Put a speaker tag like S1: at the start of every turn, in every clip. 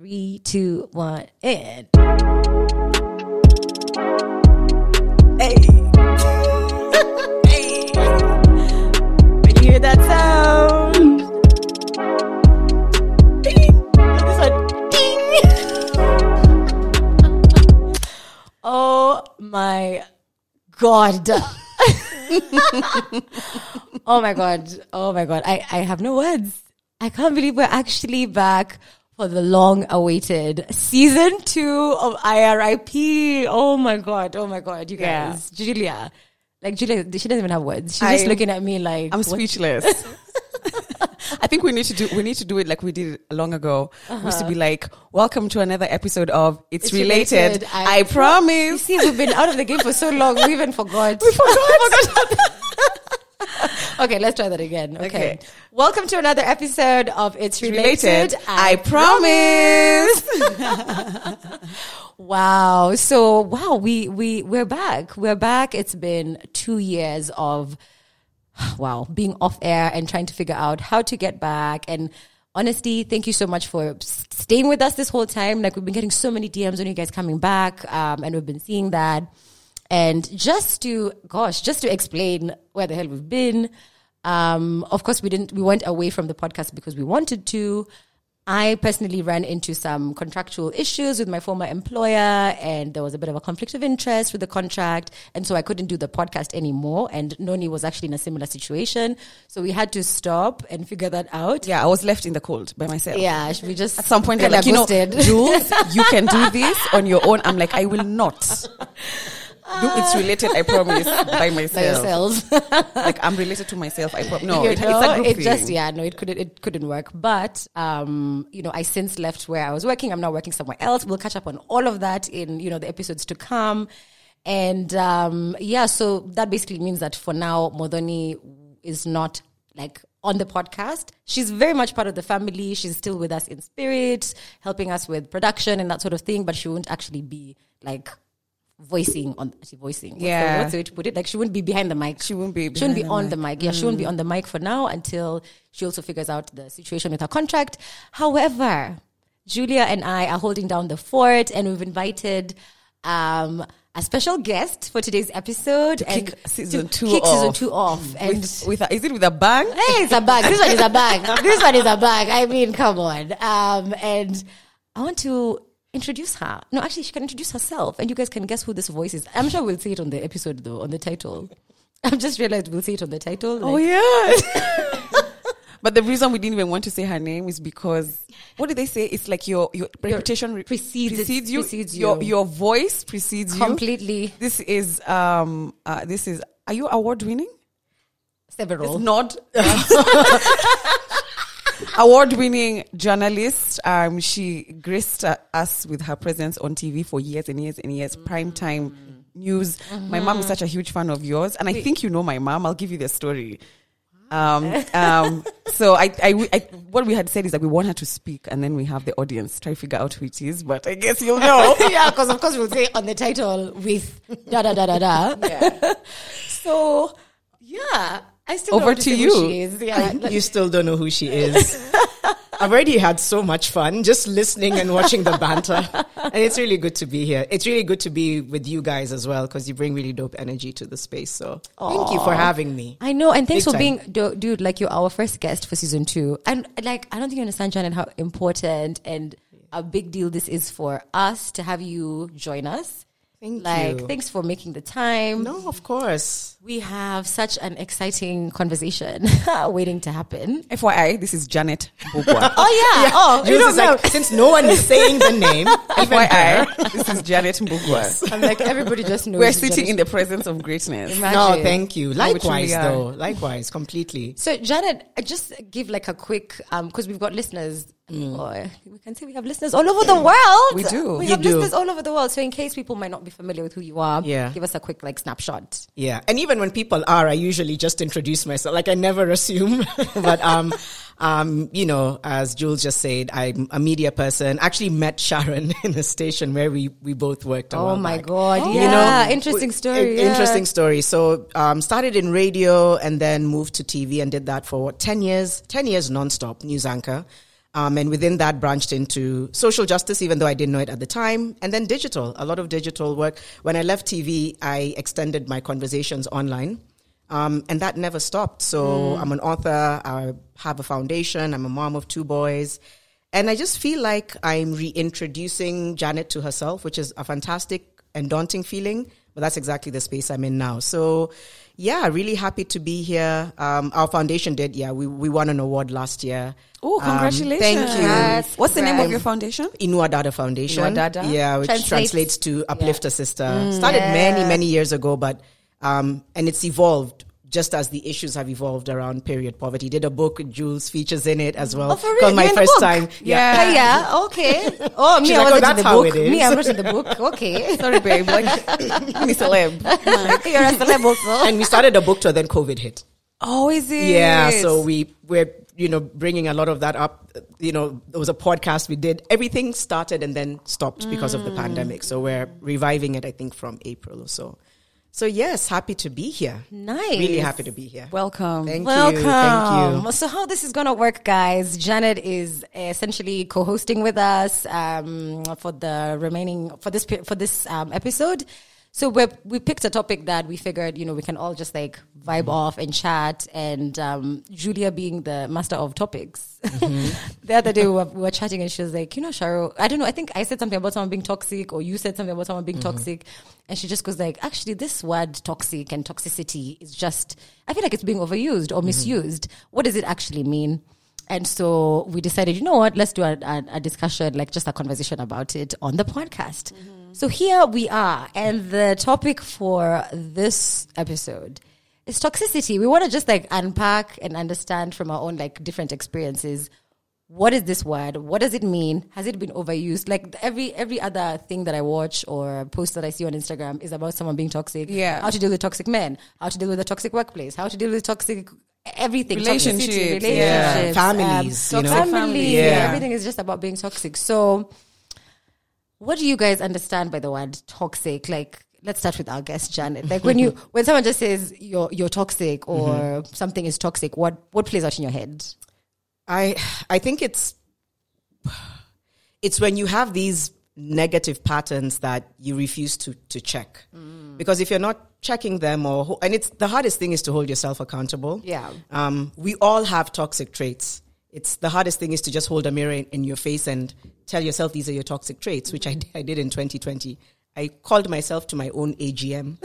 S1: Three, two, one, and. Hey. hey. When you hear that sound, ding. Ding. oh my god. oh my god. Oh my god. I, I have no words. I can't believe we're actually back for the long awaited season two of IRIP. Oh my god. Oh my god. You
S2: Yeah.
S1: guys. Julia. Like Julia, she doesn't even have words. She's
S2: I-
S1: just looking at me like
S2: I'm
S1: what-
S2: speechless. I think we need to do we need to do it like we did long ago. We used to be uh-huh. like, "Welcome to another episode of It's,
S1: It's
S2: related."
S1: Related.
S2: I,
S1: I- You
S2: promise.
S1: see, we've been out of the game for so long, we even forgot.
S2: We forgot.
S1: Okay, let's try that again. Okay.
S2: Okay.
S1: Welcome to another episode of It's Related.
S2: related. I promise.
S1: Wow. So wow, we we we're back. We're back. It's been two years of wow, being off air and trying to figure out how to get back. And honestly, thank you so much for staying with us this whole time. Like we've been getting so many DMs on you guys coming back, um, and we've been seeing that. And just to gosh, just to explain where the hell we've been. Um, of course, we didn't. We went away from the podcast because we wanted to. I personally ran into some contractual issues with my former employer, and there was a bit of a conflict of interest with the contract, and so I couldn't do the podcast anymore. And Noni was actually in a similar situation, so we had to stop and figure that out.
S2: Yeah, I was left in the cold by myself.
S1: Yeah, we just
S2: At some point, they're like, you know. Jules, you can do this on your own. I'm like, I will not. It's related, I promise, by
S1: by
S2: myself.
S1: yourselves.
S2: Like I'm related to myself. I promise. No,
S1: you
S2: it,
S1: know,
S2: it's a group
S1: it
S2: thing.
S1: just yeah no it couldn't it couldn't work but um you know i since left where i was working i'm now working somewhere else we'll catch up on all of that in you know the episodes to come and um yeah so that basically means that for now modoni is not like on the podcast she's very much part of the family she's still with us in spirit helping us with production and that sort of thing but she won't actually be like voicing on she voicing What's the-
S2: Yeah.
S1: what's the way to put it like she wouldn't be behind the mic
S2: She won't be
S1: she wouldn't be
S2: the
S1: on
S2: mic.
S1: the mic. Yeah, she won't be on the mic for now until she also figures out the situation with her contract. However, Julia and I are holding down the fort and we've invited um, a special guest for today's episode and
S2: kick season
S1: to
S2: two
S1: kick season
S2: off.
S1: two off. And
S2: With, with a, is it with a bang?
S1: hey, it's a bag. This one is a bag. This one is a bag. I mean, come on. Um, and I want to introduce her. No, actually, she can introduce herself, and you guys can guess who this voice is. I'm sure we'll see it on the episode, though, on the title. I've just realized we'll see it on the title.
S2: Oh yeah. but the reason we didn't even want to say her name is because what did they say? It's like your your reputation re-
S1: precedes-
S2: precedes you.
S1: precedes
S2: Your
S1: you.
S2: your voice precedes you.
S1: completely
S2: This is um uh, this is are you award winning?
S1: several.
S2: Not award winning journalist. Um, she graced uh, us with her presence on TV for years and years and years. Prime time news. My mom is such a huge fan of yours, and I think you know my mom. I'll give you the story. Um, um, so I, I, I, what we had said is that we want her to speak, and then we have the audience try to figure out who it is. But I guess you'll know.
S1: yeah, because of course we'll say on the title with da da da da da. so yeah, I still
S2: Over
S1: don't want
S2: to
S1: say who
S2: you.
S1: She is. Yeah,
S3: You still don't know who she is. I've already had so much fun just listening and watching the banter. And it's really good to be here. It's really good to be with you guys as well because you bring really dope energy to the space. So thank you for having me.
S1: I know, and thanks
S3: Big
S1: for
S3: time.
S1: being, dude. Like you're our first guest for season two, and like I don't think you understand, Janet, how important and a big deal this is for us to have you join us.
S3: Thank
S1: like,
S3: you.
S1: thanks for making the time.
S3: No, of course.
S1: We have such an exciting conversation waiting to happen.
S2: FYI, this is Janet Mbugwa.
S1: Oh yeah, oh you don't know.
S3: like, since no one is saying the name,
S2: FYI, this is Janet Mbugwa.
S1: I'm like everybody just knows.
S2: We're sitting
S1: just-
S2: in the presence of greatness.
S3: No, thank you.
S2: we
S3: Likewise, though. Likewise, completely.
S1: So, Janet, I just give like a quick, um, because we've got listeners, or we can say we have listeners all over the world.
S2: Mm. We do.
S1: We
S3: You
S1: have
S3: do.
S1: listeners all over the world. So, in case people might not be familiar with who you are,
S3: Yeah.
S1: give us a quick like snapshot.
S3: Yeah, and even when people are, I usually just introduce myself. Like I never assume, but um, um, you know, as Jules just said, I'm a media person. Actually, met Sharon in a station where we we both worked. a
S1: Oh my
S3: back.
S1: god!
S3: You
S1: yeah,
S3: know,
S1: interesting story. yeah.
S3: Interesting story. So, um, started in radio and then moved to TV and did that for what, 10 years, 10 years nonstop, news anchor. Um, and within that branched into social justice, even though I didn't know it at the time. And then digital, a lot of digital work. When I left TV, I extended my conversations online. Um, and that never stopped. So I'm an author. I have a foundation. I'm a mom of two boys. And I just feel like I'm reintroducing Janet to herself, which is a fantastic and daunting feeling. But that's exactly the space I'm in now. So, yeah, really happy to be here. Um, our foundation did, yeah, we, we won an award last year.
S2: Oh,
S3: Um,
S2: congratulations.
S3: thank you.
S1: Yes,
S2: What's the name of your foundation?
S3: Inua Dada Foundation.
S2: Inua Dada?
S3: Yeah, which
S1: Translates-
S3: translates, to Uplift a Sister. Started
S1: Yeah.
S3: many, many years ago, but, um, and it's evolved just as the issues have evolved around period poverty. Did a book with Jules features in it as well.
S1: Oh, for real?
S3: My
S1: You're the
S3: first
S1: book?
S3: time.
S2: Yeah.
S1: Oh, yeah, okay. Oh, me,
S3: She's
S1: I
S3: like,
S1: wasn't
S3: "Oh,
S1: in the
S3: how
S1: book.
S3: it is."
S1: Me, I'm not in the book. Okay.
S2: Sorry, babe. Like, me celeb.
S1: You're a celeb also.
S3: And we started a book tour, then COVID hit.
S2: Oh, is it?
S3: Yeah, so we we're you know bringing a lot of that up. You know, there was a podcast we did. Everything started and then stopped because of the mm. pandemic. So we're reviving it. I think from April or so. So yes, happy to be here.
S1: Nice.
S3: Really happy to be here.
S2: welcome.
S3: Thank
S1: Welcome.
S3: you. Thank you.
S1: So how this is gonna work, guys? Janet is essentially co-hosting with us um, for the remaining for this for this um, episode. So we we picked a topic that we figured you know we can all just like vibe off and chat. And um, Julia being the master of topics, mm-hmm. the other day we were, we were chatting and she was like, you know, Sharo, I don't know. I think I said something about someone being toxic, or you said something about someone being mm-hmm. toxic, and she just goes like, actually, this word toxic and toxicity is just. I feel like it's being overused or mm-hmm. misused. What does it actually mean? And so we decided, you know what, let's do a, a, a discussion, like just a conversation about it on the podcast. So here we are. And the topic for this episode is toxicity. We want to just like unpack and understand from our own like different experiences. What is this word? What does it mean? Has it been overused? Like every every other thing that I watch or post that I see on Instagram is about someone being toxic.
S2: Yeah.
S1: How to deal with toxic men, how to deal with a toxic workplace, how to deal with toxic everything.
S2: Relationships,
S1: toxicity,
S2: yeah.
S1: relationships,
S3: Families,
S1: um,
S3: you know?
S1: family,
S2: Families,
S3: yeah.
S1: everything is just about being toxic. So, what do you guys understand by the word toxic? Like, let's start with our guest Janet. Like when you when someone just says you're you're toxic or
S3: Mm-hmm.
S1: something is toxic, what what plays out in your head?
S3: I I think it's it's when you have these negative patterns that you refuse to to check because if you're not checking them or and it's the hardest thing is to hold yourself accountable
S1: Yeah.
S3: um, we all have toxic traits it's the hardest thing is to just hold a mirror in, in your face and tell yourself these are your toxic traits which I, I did in 2020 i called myself to my own agm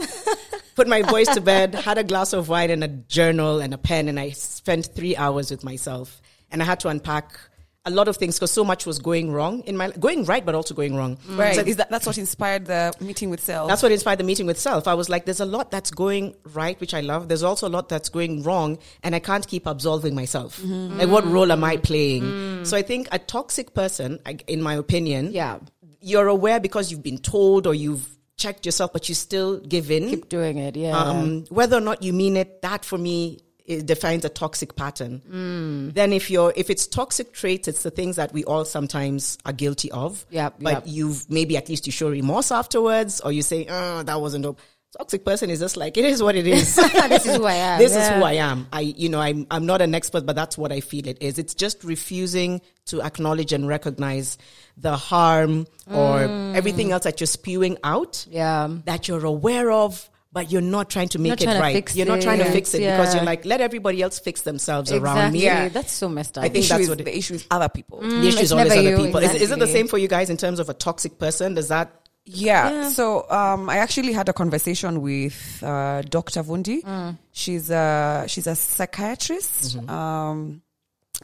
S3: put my boys to bed, had a glass of wine and a journal and a pen, and I spent three hours with myself. And I had to unpack a lot of things because so much was going wrong in my going right, but also going wrong. Mm.
S2: Right.
S3: So
S2: Is that that's what inspired the meeting with self?
S3: that's what inspired the meeting with self. I was like, there's a lot that's going right, which I love. There's also a lot that's going wrong, and I can't keep absolving myself. Mm-hmm. Like, what role am I playing? Mm. So I think a toxic person, in my opinion,
S1: Yeah.
S3: You're aware because you've been told or you've checked yourself, but you still give in.
S1: Keep doing it. Yeah.
S3: Um, whether or not you mean it, that for me it defines a toxic pattern.
S1: Mm.
S3: Then if you're if it's toxic traits, it's the things that we all sometimes are guilty of.
S1: Yep,
S3: But
S1: yep.
S3: you've maybe at least you show remorse afterwards, or you say, "Oh, that wasn't dope." Toxic person is just like it is what it is.
S1: this is who I am.
S3: this is who I am. I, you know, I'm, I'm not an expert, but that's what I feel it is. It's just refusing to acknowledge and recognize the harm or
S1: Mm.
S3: everything else that you're spewing out
S1: Yeah.
S3: that you're aware of, but you're not trying to make it
S1: to
S3: right. you're not trying to fix it because you're like, let everybody else fix themselves around me.
S2: Yeah.
S1: That's so messed up.
S3: I think
S2: issue
S3: that's
S2: is,
S3: what it-
S2: the issue is other people.
S3: The issue is always other
S1: you,
S3: people. Is, is it the same for you guys in terms of a toxic person? Does that
S2: Yeah.
S1: Yeah.
S2: So um, I actually had a conversation with uh, Dr. Vundi. She's a she's a psychiatrist um,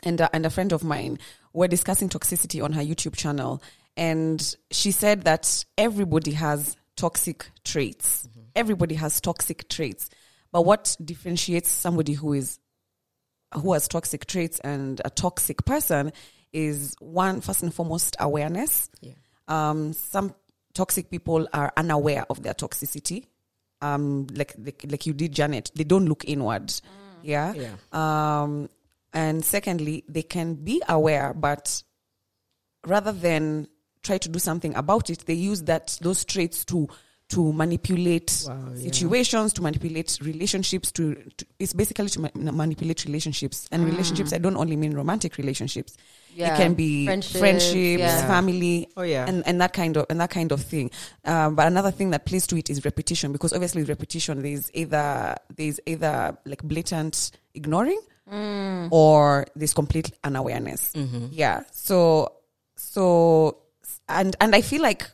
S2: and a, and a friend of mine. We're discussing toxicity on her YouTube channel, and she said that everybody has toxic traits. Everybody has toxic traits, but what differentiates somebody who is who has toxic traits and a toxic person is one first and foremost awareness.
S3: Yeah.
S2: Um, some toxic people are unaware of their toxicity. Um, like, like like you did, Janet. They don't look inward. Yeah.
S3: Yeah.
S2: Um, and secondly, they can be aware, but rather than try to do something about it, they use that those traits to to manipulate
S3: Wow, yeah.
S2: situations, to manipulate relationships. To, to it's basically to ma- manipulate relationships, and relationships. I don't only mean romantic relationships.
S1: Yeah.
S2: It can be
S1: Friendships,
S2: friendships,
S1: yeah.
S2: family,
S3: Oh, yeah.
S2: and and that kind of and that kind of thing. Um, but another thing that plays to it is repetition, because obviously with repetition there's either there's either like blatant ignoring or there's complete unawareness. Yeah. So so and and I feel like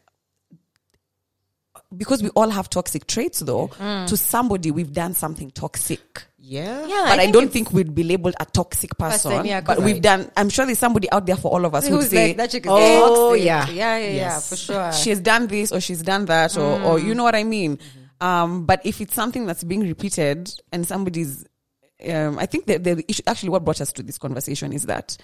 S2: because we all have toxic traits though, to somebody we've done something toxic.
S3: Yeah.
S1: Yeah,
S2: But I,
S1: think
S2: don't think we'd be labeled a toxic person.
S1: Person, yeah,
S2: but
S1: 'cause
S2: we've
S1: I-
S2: done. I'm sure there's somebody out there for all of us who'd
S1: Who's
S2: say,
S1: like that chick is
S3: Oh,
S1: toxic.
S3: yeah.
S1: yeah, yeah, yeah, for sure.
S2: she's done this or she's done that or, or you know what I mean. Um, but if it's something that's being repeated and somebody's, um, I think the, the issue, actually what brought us to this conversation is that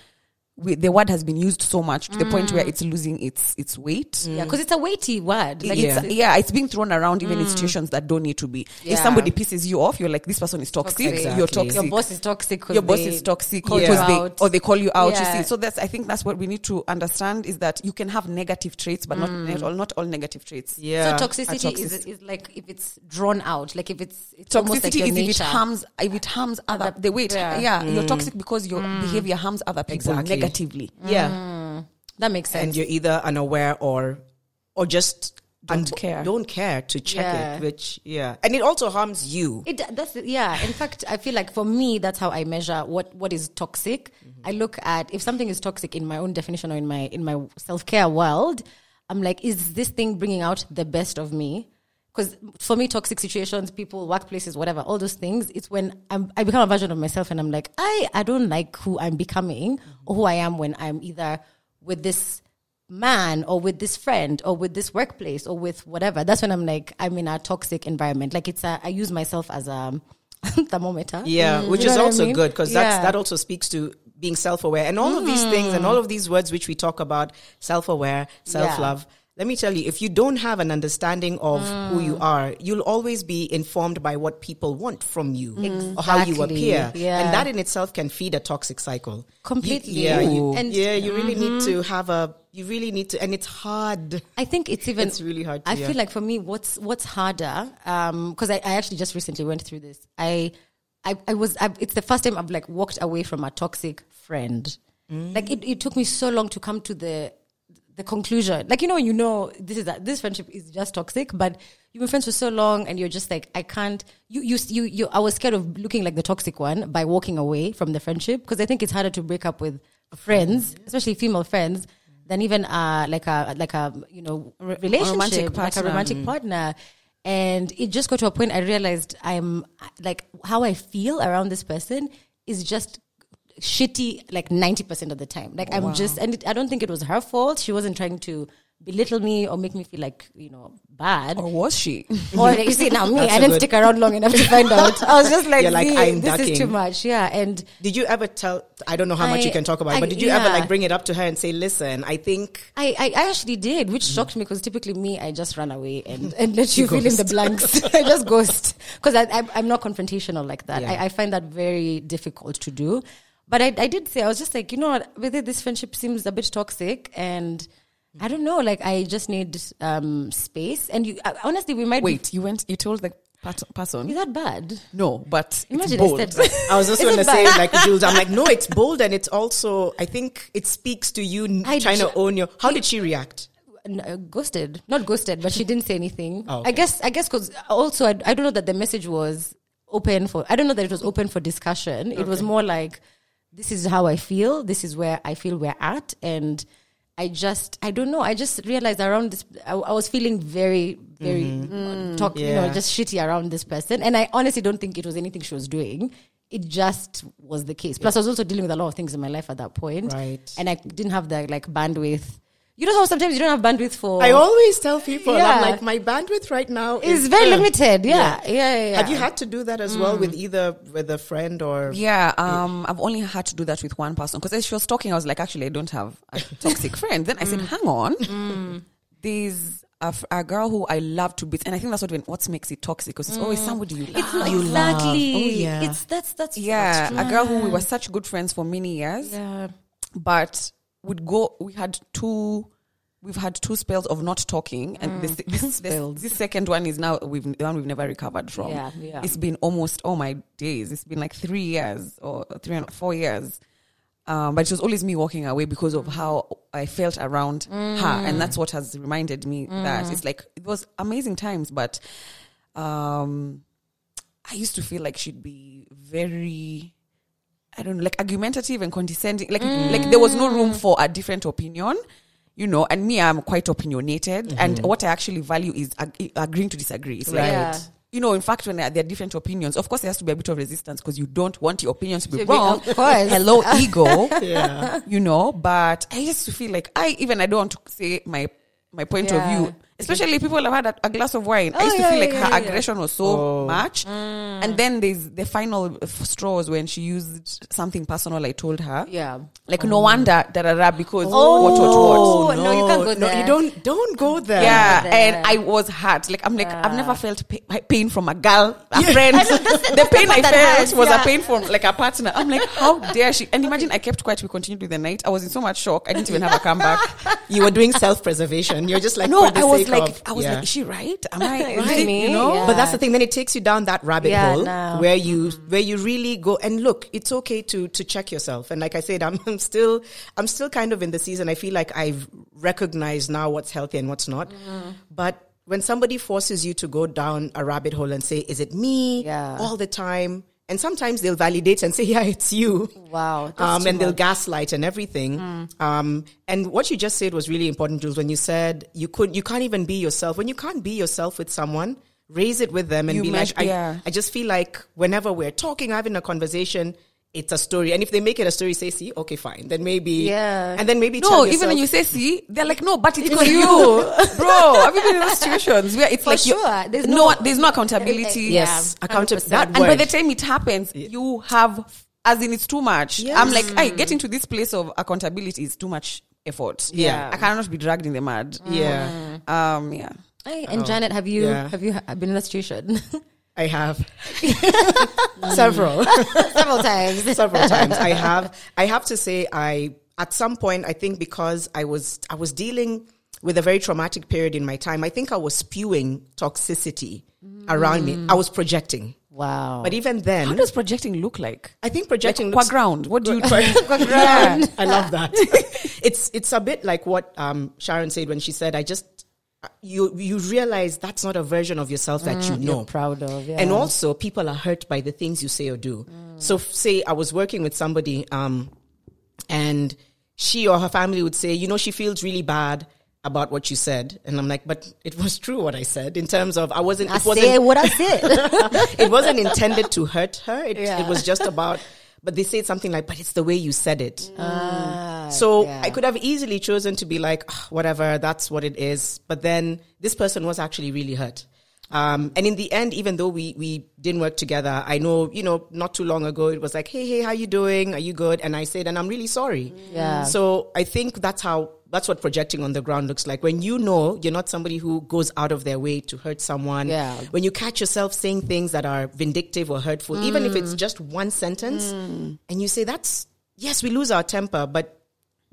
S2: we, the word has been used so much to the point where mm. it's losing its its weight.
S1: yeah, because it's a weighty word. Like
S2: It's,
S1: it's,
S2: yeah, it's being thrown around even in mm. situations that don't need to be. If somebody pisses you off, you're like, this person is toxic.
S1: Toxic.
S2: You're toxic.
S1: your boss is toxic.
S2: your boss is toxic
S1: call you
S2: they or they call you out.
S1: Yeah.
S2: You see, so that's I think that's what we need to understand is that you can have negative traits, but not mm. not all not all negative traits.
S3: Yeah.
S1: So toxicity
S2: toxic-
S1: is, is like if it's drawn out, like if it's it's almost like
S2: Toxicity
S1: your
S2: is if it harms if it harms other
S1: Other-
S2: the weight.
S1: yeah.
S2: yeah, you're toxic because your behavior harms other people
S3: Exactly.
S2: Negatively. Mm.
S3: Yeah. Mm.
S1: that makes sense.
S3: And you're either unaware or or just
S2: Don't care.
S3: Don't care to check
S1: Yeah.
S3: it, which yeah. And it also harms you.
S1: It that's yeah. In fact, I feel like for me, that's how I measure what what is toxic. Mm-hmm. I look at if something is toxic in my own definition or in my in my self care world. I'm like, is this thing bringing out the best of me? Because for me, toxic situations, people, workplaces, whatever, all those things, it's when I'm, I become a version of myself and I'm like, I, I don't like who I'm becoming or who I am when I'm either with this man or with this friend or with this workplace or with whatever. That's when I'm like, I'm in a toxic environment. Like it's a, I use myself as a thermometer.
S3: Yeah, which
S1: You know
S3: is
S1: what I
S3: also
S1: mean?
S3: good because that's
S1: Yeah.
S3: that also speaks to being self-aware and all of these things and all of these words which we talk about self-aware, self-love. Let me tell you, if you don't have an understanding of who you mm. are, you'll always be informed by what people want from you or how you appear,
S1: Yeah.
S3: and that in itself can feed a toxic cycle. You-
S1: Completely.
S3: yeah, you,
S1: And-
S3: yeah. You really need mm-hmm. to have a. You really need to, and it's hard.
S1: I think it's even.
S3: It's really hard to-
S1: I
S3: yeah.
S1: feel like for me, what's what's harder, um, because I, I actually just recently went through this. I, I, I was. I, it's the first time I've like walked away from a toxic friend.
S3: Mm.
S1: Like it, it took me so long to come to the the conclusion. Like you know, you know, this is that this friendship is just toxic, but you've been friends for so long, and you're just like, I can't. You, you, you, you. I was scared of looking like the toxic one by walking away from the friendship because I think it's harder to break up with friends, especially female friends, than even uh like a like a you know relationship, like a romantic partner. And it just got to a point I realized I'm like how I feel around this person is just shitty like 90% of the time. Like I'm just and it, I don't think it was her fault. She wasn't trying to belittle me or make me feel like, you know, bad.
S2: Or was she?
S1: Or you see now me,
S3: That's
S1: I didn't
S3: good-
S1: stick around long enough to find out. I was just like,
S3: like,
S1: "See,
S3: I'm
S1: this is too much. Yeah. And
S3: Did you ever tell? I don't know how much you can talk about, it, but did you ever like bring it up to her and say, "Listen, I think
S1: I, I, I actually did, which
S3: Mm-hmm.
S1: shocked me because typically me, I just run away and, and let you fill in the blanks. I just ghost because I, I, I'm not confrontational like that.
S3: Yeah.
S1: I, I find that very difficult to do. But I, I did say, I was just like, you know what, with it, this friendship seems a bit toxic and I don't know, like I just need um, space. And you, uh, honestly, we might
S2: Wait, you went. You told the person.
S1: is that bad?
S2: No, but
S1: Imagine
S2: it's bold.
S1: I
S3: was just
S1: Is
S3: going to say, like Jules, I'm like, no, it's bold and it's also, I think it speaks to you
S1: I
S3: trying to own your. How did she react?
S1: N- uh, ghosted not ghosted but she didn't say anything
S3: Oh, okay.
S1: i guess i guess because also I, I don't know that the message was open for i don't know that it was open for discussion it was more like this is how i feel this is where i feel we're at and i just i don't know i just realized around this i, I was feeling very very uh, talk you know
S3: Mm-hmm.
S1: just shitty around this person and i honestly don't think it was anything she was doing it just was the case plus i was also dealing with a lot of things in my life at that point
S3: Right.
S1: and i didn't have the like bandwidth you know how sometimes you don't have bandwidth for
S3: I always tell people,
S1: Yeah.
S3: I'm like, my bandwidth right now
S1: it's
S3: is
S1: very
S3: uh,
S1: limited. Yeah. Yeah. Yeah. yeah,
S3: Have you had to do that as well with either with a friend or?
S2: Yeah, um, I've only had to do that with one person because as she was talking, I was like, actually, I don't have a toxic friend. Then I said, hang on, there's a, f- a girl who I love to beat, and I think that's what what makes it toxic because it's always somebody you love.
S1: It's not exactly.
S3: Oh, yeah.
S1: It's that's that's
S2: yeah,
S1: that's
S2: a girl who we were such good friends for many years,
S1: Yeah.
S2: but would go. We had two we've had two spells of not talking, and this, this, this this second one is now we've the one we've never recovered from.
S1: Yeah, yeah.
S2: It's been almost oh my days. It's been like three years or three and four years. Um, but it was always me walking away because of how I felt around her, and that's what has reminded me that it's like it was amazing times, but um, I used to feel like she'd be very, I don't know, like argumentative and condescending. Like, mm. like there was no room for a different opinion, you know. And me, I'm quite opinionated, mm-hmm. and what I actually value is ag- agreeing to disagree. It's like,
S1: Yeah.
S2: you know, in fact, when there there are different opinions, of course, there has to be a bit of resistance because you don't want your opinions to be
S1: To be-
S2: wrong.
S1: of course.
S2: Hello, ego.
S3: Yeah.
S2: You know, but I used to feel like I even I don't want to say my my point
S1: Yeah.
S2: of view. Especially people have had a, a glass of wine. I
S1: Oh,
S2: used to feel like
S1: yeah,
S2: her
S1: yeah, yeah.
S2: aggression was so
S3: Oh.
S2: much. Mm. And then there's the final f- straws when she used something personal I told her.
S1: Yeah.
S2: Like no oh. wonder da da da because
S1: Oh,
S2: what what what.
S1: no, you can't go
S3: No,
S1: there.
S3: you don't. Don't go there.
S2: Yeah,
S1: there.
S2: and I was hurt. Like I'm like I've never felt pa- pain from a girl, a friend. the pain I felt
S1: hurts,
S2: was
S1: yeah.
S2: a pain from like a partner. I'm like, how dare she? And imagine I kept quiet. We continued with the night. I was in so much shock. I didn't even have a comeback.
S3: You were doing self-preservation. You're just like
S2: no,
S3: for the
S2: I was
S3: sake
S2: like,
S3: of-
S2: I was
S3: yeah.
S2: like, is she right? Am I
S1: Is it
S2: right?
S1: me?
S2: You know?
S1: Yeah.
S3: But that's the thing. Then it takes you down that rabbit
S1: Yeah,
S3: hole
S1: no.
S3: where you where you really go and look. It's okay to to check yourself. And like I said, I'm, I'm still I'm still kind of in the season. I feel like I've recognized now what's healthy and what's not. Mm-hmm. But when somebody forces you to go down a rabbit hole and say, "Is it me?"
S1: Yeah.
S3: all the time. And sometimes they'll validate and say, "Yeah, it's you."
S1: Wow.
S3: um, and they'll gaslight and everything. Um, and what you just said was really important, Jules. When you said you could, you can't even be yourself. When you can't be yourself with someone, raise it with them and
S2: You
S3: be like, I,
S2: yeah.
S3: I just feel like whenever we're talking, having a conversation, it's a story. And if they make it a story, say, see, okay, fine. Then maybe,
S1: Yeah.
S3: And then maybe
S2: No,
S3: tell
S2: even when you say see, they're like, no, but it's,
S1: It's
S2: you,
S1: you.
S2: bro. Have you been in those situations where it's
S1: For
S2: like you-
S1: sure. There's
S2: no,
S1: no-
S2: there's no accountability.
S1: Eh, eh, yeah.
S3: yes, accountability.
S1: 100%.
S2: And by the time it happens, you have, as in, it's too much.
S3: Yes.
S2: I'm like, hey, mm. getting to this place of accountability is too much effort.
S3: Yeah.
S2: I cannot be dragged in the mud.
S3: yeah,
S2: Um, yeah.
S1: Hey, and Janet, have you
S3: Yeah.
S1: have you been in a situation
S3: I have several.
S1: several times?
S3: several times. I have. I have to say, I at some point, I think because I was I was dealing with a very traumatic period in my time. I think I was spewing toxicity around me. I was projecting,
S1: Wow.
S3: but even then,
S2: How does projecting look like?
S3: I think projecting
S2: Like,
S3: looks
S2: ground. What do you
S3: yeah, I love that. it's it's a bit like what um, Sharon said when she said, "I just." You you realize that's not a version of yourself that you know.
S1: You're proud of. Yeah.
S3: And also, people are hurt by the things you say or do. So, f- say I was working with somebody, um, and she or her family would say, you know, she feels really bad about what you said, and I'm like, but it was true what I said in terms of I wasn't.
S1: I
S3: it wasn't.
S1: say what I said.
S3: it wasn't intended to hurt her. It,
S1: Yeah.
S3: it was just about. But they said something like, "But it's the way you said it."
S1: Ah,
S3: So
S1: yeah.
S3: I could have easily chosen to be like, "Ah, whatever, that's what it is. But then this person was actually really hurt. Um, and in the end, even though we, we didn't work together, I know, you know, not too long ago, it was like, Hey, hey, how you doing? Are you good? And I said, and I'm really sorry.
S1: Yeah.
S3: So I think that's how, that's what projecting on the ground looks like. When you know you're not somebody who goes out of their way to hurt someone.
S1: Yeah.
S3: When you catch yourself saying things that are vindictive or hurtful, even if it's mm. just one sentence, mm. and you say, that's, yes, we lose our temper, but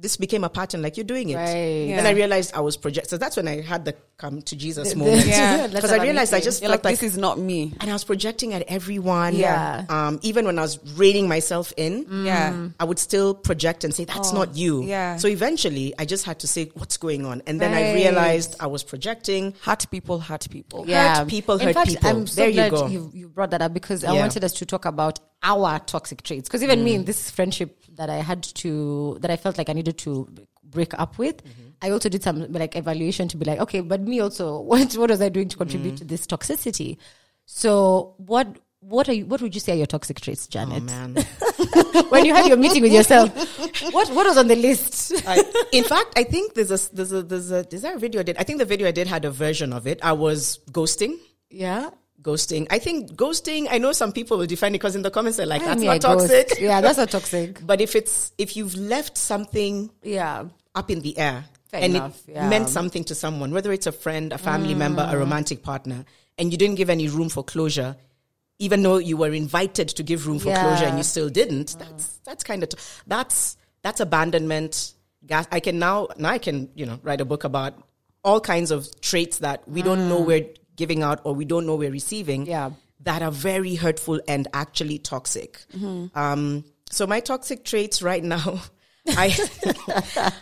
S3: this became a pattern, like you're doing it.
S1: Right.
S3: Then
S2: Yeah.
S3: I realized I was projecting. So that's when I had the come to Jesus moment.
S2: Yeah.
S3: Because I realized I just felt
S2: like,
S3: like,
S2: this is not me.
S3: and I was projecting at everyone.
S1: Yeah.
S3: Um, even when I was reining myself in,
S2: Yeah.
S3: I would still project and say, that's not you.
S2: yeah.
S3: So eventually I just had to say, what's going on? And then I realized I was projecting.
S2: Hurt people, hurt people.
S3: Hurt people,
S1: In
S3: hurt
S1: fact,
S3: people.
S1: I'm so
S3: There you
S1: glad
S3: go.
S1: You, you brought that up because I wanted us to talk about our toxic traits. Because even
S3: Mm.
S1: me in this friendship that I had to, that I felt like I needed to break up with,
S3: Mm-hmm.
S1: I also did some like evaluation to be like, okay, but me also, what what was I doing to contribute
S3: Mm.
S1: to this toxicity? So what what are you, what would you say are your toxic traits,
S3: Oh
S1: Janet?
S3: man.
S1: when you had your meeting with yourself, what what was on the list?
S3: I, in fact, I think there's a, there's a, there's a, is there a video I did? I think the video I did had a version of it. I was ghosting.
S1: Yeah.
S3: Ghosting. I think ghosting, I know some people will define it because in the comments they're like, that's not
S1: ghost.
S3: toxic.
S1: Yeah, that's not toxic.
S3: But if it's, if you've left something
S1: Yeah.
S3: up in the air
S1: Fair
S3: and
S1: enough,
S3: it
S1: yeah. Mm.
S3: meant something to someone, whether it's a friend, a family member, a romantic partner, and you didn't give any room for closure, even though you were invited to give room for
S1: Yeah. Mm.
S3: closure and you still didn't, that's that's kind of that's that's abandonment. I can now now I can you know write a book about all kinds of traits that we don't know we're giving out or we don't know we're receiving.
S1: Yeah.
S3: that are very hurtful and actually toxic. Um, so my toxic traits right now, I,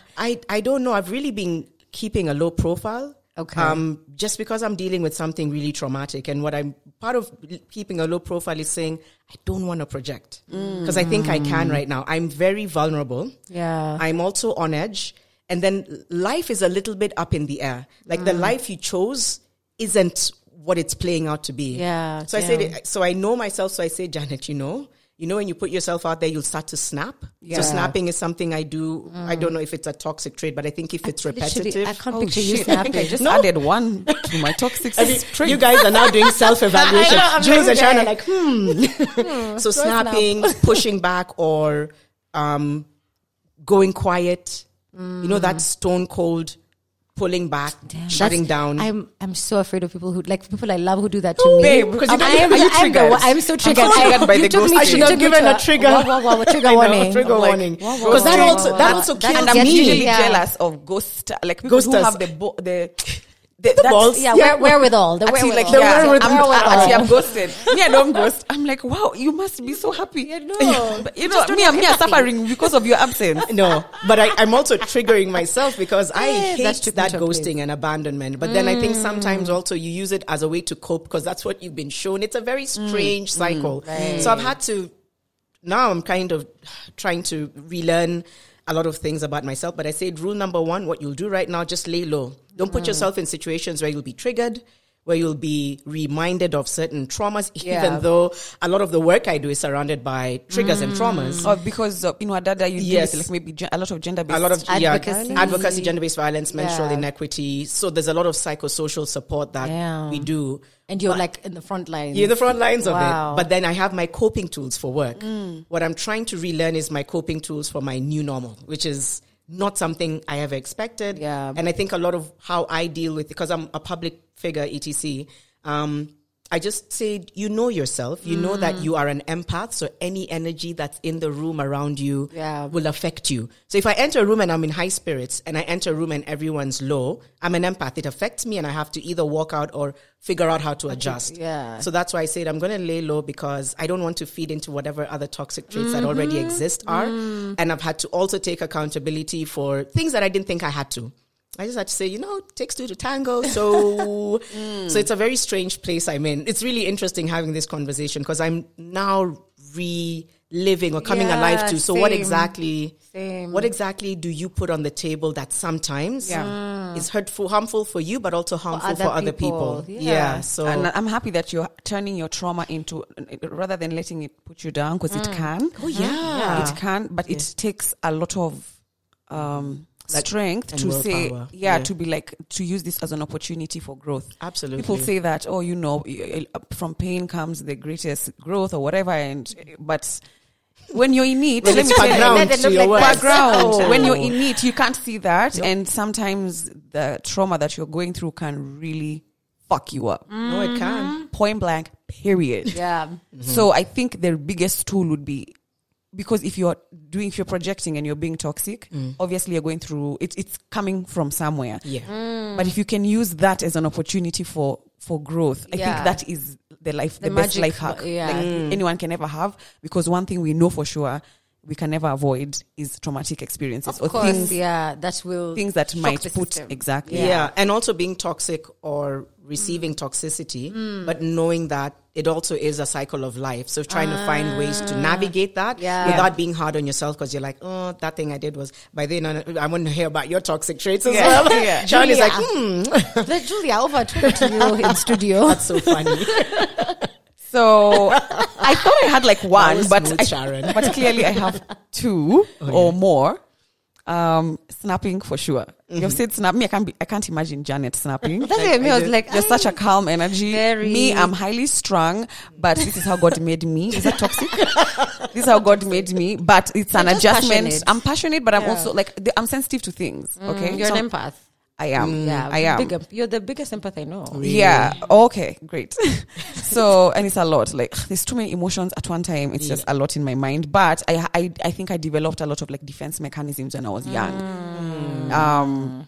S3: I, I don't know. I've really been keeping a low profile.
S1: Okay.
S3: Um, just because I'm dealing with something really traumatic, and what I'm part of keeping a low profile is saying I don't want to project because I think I can right now. I'm very vulnerable.
S1: Yeah.
S3: I'm also on edge. And then life is a little bit up in the air. Like the life you chose isn't what it's playing out to be.
S1: Yeah,
S3: So I said, so I know myself. So I say, Janet, you know, you know, when you put yourself out there, you'll start to snap.
S1: Yeah.
S3: So snapping is something I do. I don't know if it's a toxic trait, but I think if it's repetitive.
S1: I can't
S2: Oh,
S1: picture you
S2: shit. I I just
S3: No.
S2: added one to my toxic trait.
S3: you guys are now doing self-evaluation.
S1: Know,
S3: Jules and Sharon are like, hmm. so snapping, pushing back, or um, going quiet. You know that stone cold pulling back, shutting
S1: That's-
S3: down.
S1: I'm I'm so afraid of people who like people I love who do that to
S2: Oh,
S1: me.
S2: babe, because you
S1: I'm,
S2: don't-
S1: I'm,
S2: are you
S1: I'm, the
S2: triggered?
S1: I'm so triggered.
S2: so by
S1: you
S2: the
S1: took
S2: ghost.
S1: me
S3: I should
S1: you
S3: have
S1: took
S3: given a trigger.
S1: Wow, wow, wow, trigger
S3: know,
S1: warning.
S3: trigger
S2: I'm like,
S3: warning.
S1: wow, wow,
S3: Because that also that also
S1: That-
S3: kills
S2: and I'm usually jealous of ghost, like people who have the bo- the. The,
S3: balls.
S1: Yeah, where, wherewithal. The
S2: Actually,
S1: wherewithal.
S2: like, yeah,
S3: wherewithal.
S2: I'm,
S1: Wherewithal.
S2: actually, I'm ghosted. Me, I don't ghost. I'm like, wow, you must be so happy.
S1: Yeah, no.
S2: But, you know, me, I'm I'm suffering because of your absence.
S3: No, but I, I'm also triggering myself because I
S1: Eh,
S3: hate that ghosting and abandonment. But then I think sometimes also you use it as a way to cope because that's what you've been shown. It's a very strange cycle. So I've had to, now I'm kind of trying to relearn a lot of things about myself. But I said rule number one, what you'll do right now, just lay low. Don't put mm. yourself in situations where you'll be triggered. Where you'll be reminded of certain traumas,
S1: Yeah.
S3: even though a lot of the work I do is surrounded by triggers and mm. traumas.
S2: Or because of, you know, Dada, you
S3: Yes.
S2: like maybe gen- a lot of gender based.
S3: a lot of
S1: Advocacy.
S3: yeah, advocacy, gender-based violence, menstrual
S1: Yeah.
S3: inequity. So there's a lot of psychosocial support that
S1: Yeah.
S3: we do.
S1: and you're like in the front line.
S3: You're the front lines of
S1: Wow.
S3: it. But then I have my coping tools for work. Mm. What I'm trying to relearn is my coping tools for my new normal, which is not something I ever expected.
S1: Yeah.
S3: And I think a lot of how I deal with because I'm a public figure, etc. Um, I just say, you know yourself. You know that you are an empath. So any energy that's in the room around you
S1: Yeah.
S3: will affect you. So if I enter a room and I'm in high spirits and I enter a room and everyone's low, I'm an empath. It affects me and I have to either walk out or figure out how to adjust.
S1: yeah.
S3: So that's why I said I'm going to lay low because I don't want to feed into whatever other toxic traits that already
S1: Mm-hmm.
S3: exist are.
S1: Mm.
S3: And I've had to also take accountability for things that I didn't think I had to. I just had to say, you know, takes two to tango. So,
S1: Mm.
S3: so it's a very strange place I'm in. It's really interesting having this conversation because I'm now reliving or coming
S1: Yeah,
S3: alive to. So what exactly,
S1: Same.
S3: what exactly do you put on the table that sometimes
S2: Yeah.
S3: is hurtful, harmful for you, but also harmful for
S1: other
S3: other,
S1: people.
S3: people?
S1: Yeah.
S3: Yeah. So
S2: and I'm happy that you're turning your trauma into, rather than letting it put you down, because it can.
S3: Oh, yeah.
S2: It can, but it takes a lot of um,
S3: Like-
S2: strength
S3: and
S2: to say, yeah,
S3: Yeah.
S2: to be like, to use this as an opportunity for growth.
S3: Absolutely.
S2: People say that, oh, you know, y- y- from pain comes the greatest growth or whatever. And, but when you're in it,
S3: Well,
S2: let
S3: it's
S2: me tell you,
S3: background
S1: Let it
S3: to
S1: look
S3: your
S1: like
S3: words.
S1: that.
S2: background.
S1: Oh.
S2: When you're oh. in it, you can't see that. And sometimes the trauma that you're going through can really fuck you up.
S3: No, it can.
S2: Point blank, period.
S1: Yeah.
S2: So I think the biggest tool would be because if you're doing, if you're projecting and you're being toxic, mm. obviously you're going through, it, it's coming from somewhere.
S3: Yeah. Mm.
S2: But if you can use that as an opportunity for, for growth, I
S1: Yeah.
S2: think that is the life, the,
S1: The
S2: best life hack
S1: yeah.
S2: like mm. anyone can ever have. Because one thing we know for sure we can never avoid is traumatic experiences
S1: Of
S2: or
S1: course,
S2: things,
S1: yeah, that will
S2: things that
S1: shock
S2: might
S1: the
S2: put
S1: system.
S2: exactly.
S3: Yeah. And also being toxic or receiving mm. toxicity, mm. but knowing that it also is a cycle of life. So trying to find ways to ah. navigate that
S1: Yeah.
S3: without being hard on yourself because you're like, oh, that thing I did was by then I, I want to hear about your toxic traits as
S2: Yeah.
S3: well.
S2: Yeah.
S3: Sean is like,
S1: Julia.
S3: hmm,
S1: Let Julia over to to you in studio.
S3: that's so funny.
S2: So I thought I had like one, but
S3: smooth,
S2: I,
S3: Sharon. Oh,
S2: but clearly I have two or more. Um, snapping for sure.
S3: Mm-hmm.
S2: You've said snap. Me, I can't be, I can't imagine Janet snapping.
S1: That's I mean. I was like,
S2: You're such a calm energy.
S1: Very-
S2: Me, I'm highly strung, but this is how God made me. Is that toxic? this is how God made me, but it's an
S1: You're just
S2: adjustment.
S1: passionate.
S2: I'm passionate, but I'm
S1: Yeah.
S2: also like I'm sensitive to things. Okay,
S1: Mm, You're
S2: So
S1: an empath.
S2: I am.
S1: Yeah,
S2: I am.
S1: Big, you're the biggest empath I know.
S2: Yeah. Okay. Great. so, and it's a lot. Like, there's too many emotions at one time. It's just a lot in my mind. But I, I, I think I developed a lot of like defense mechanisms when I was young. Um,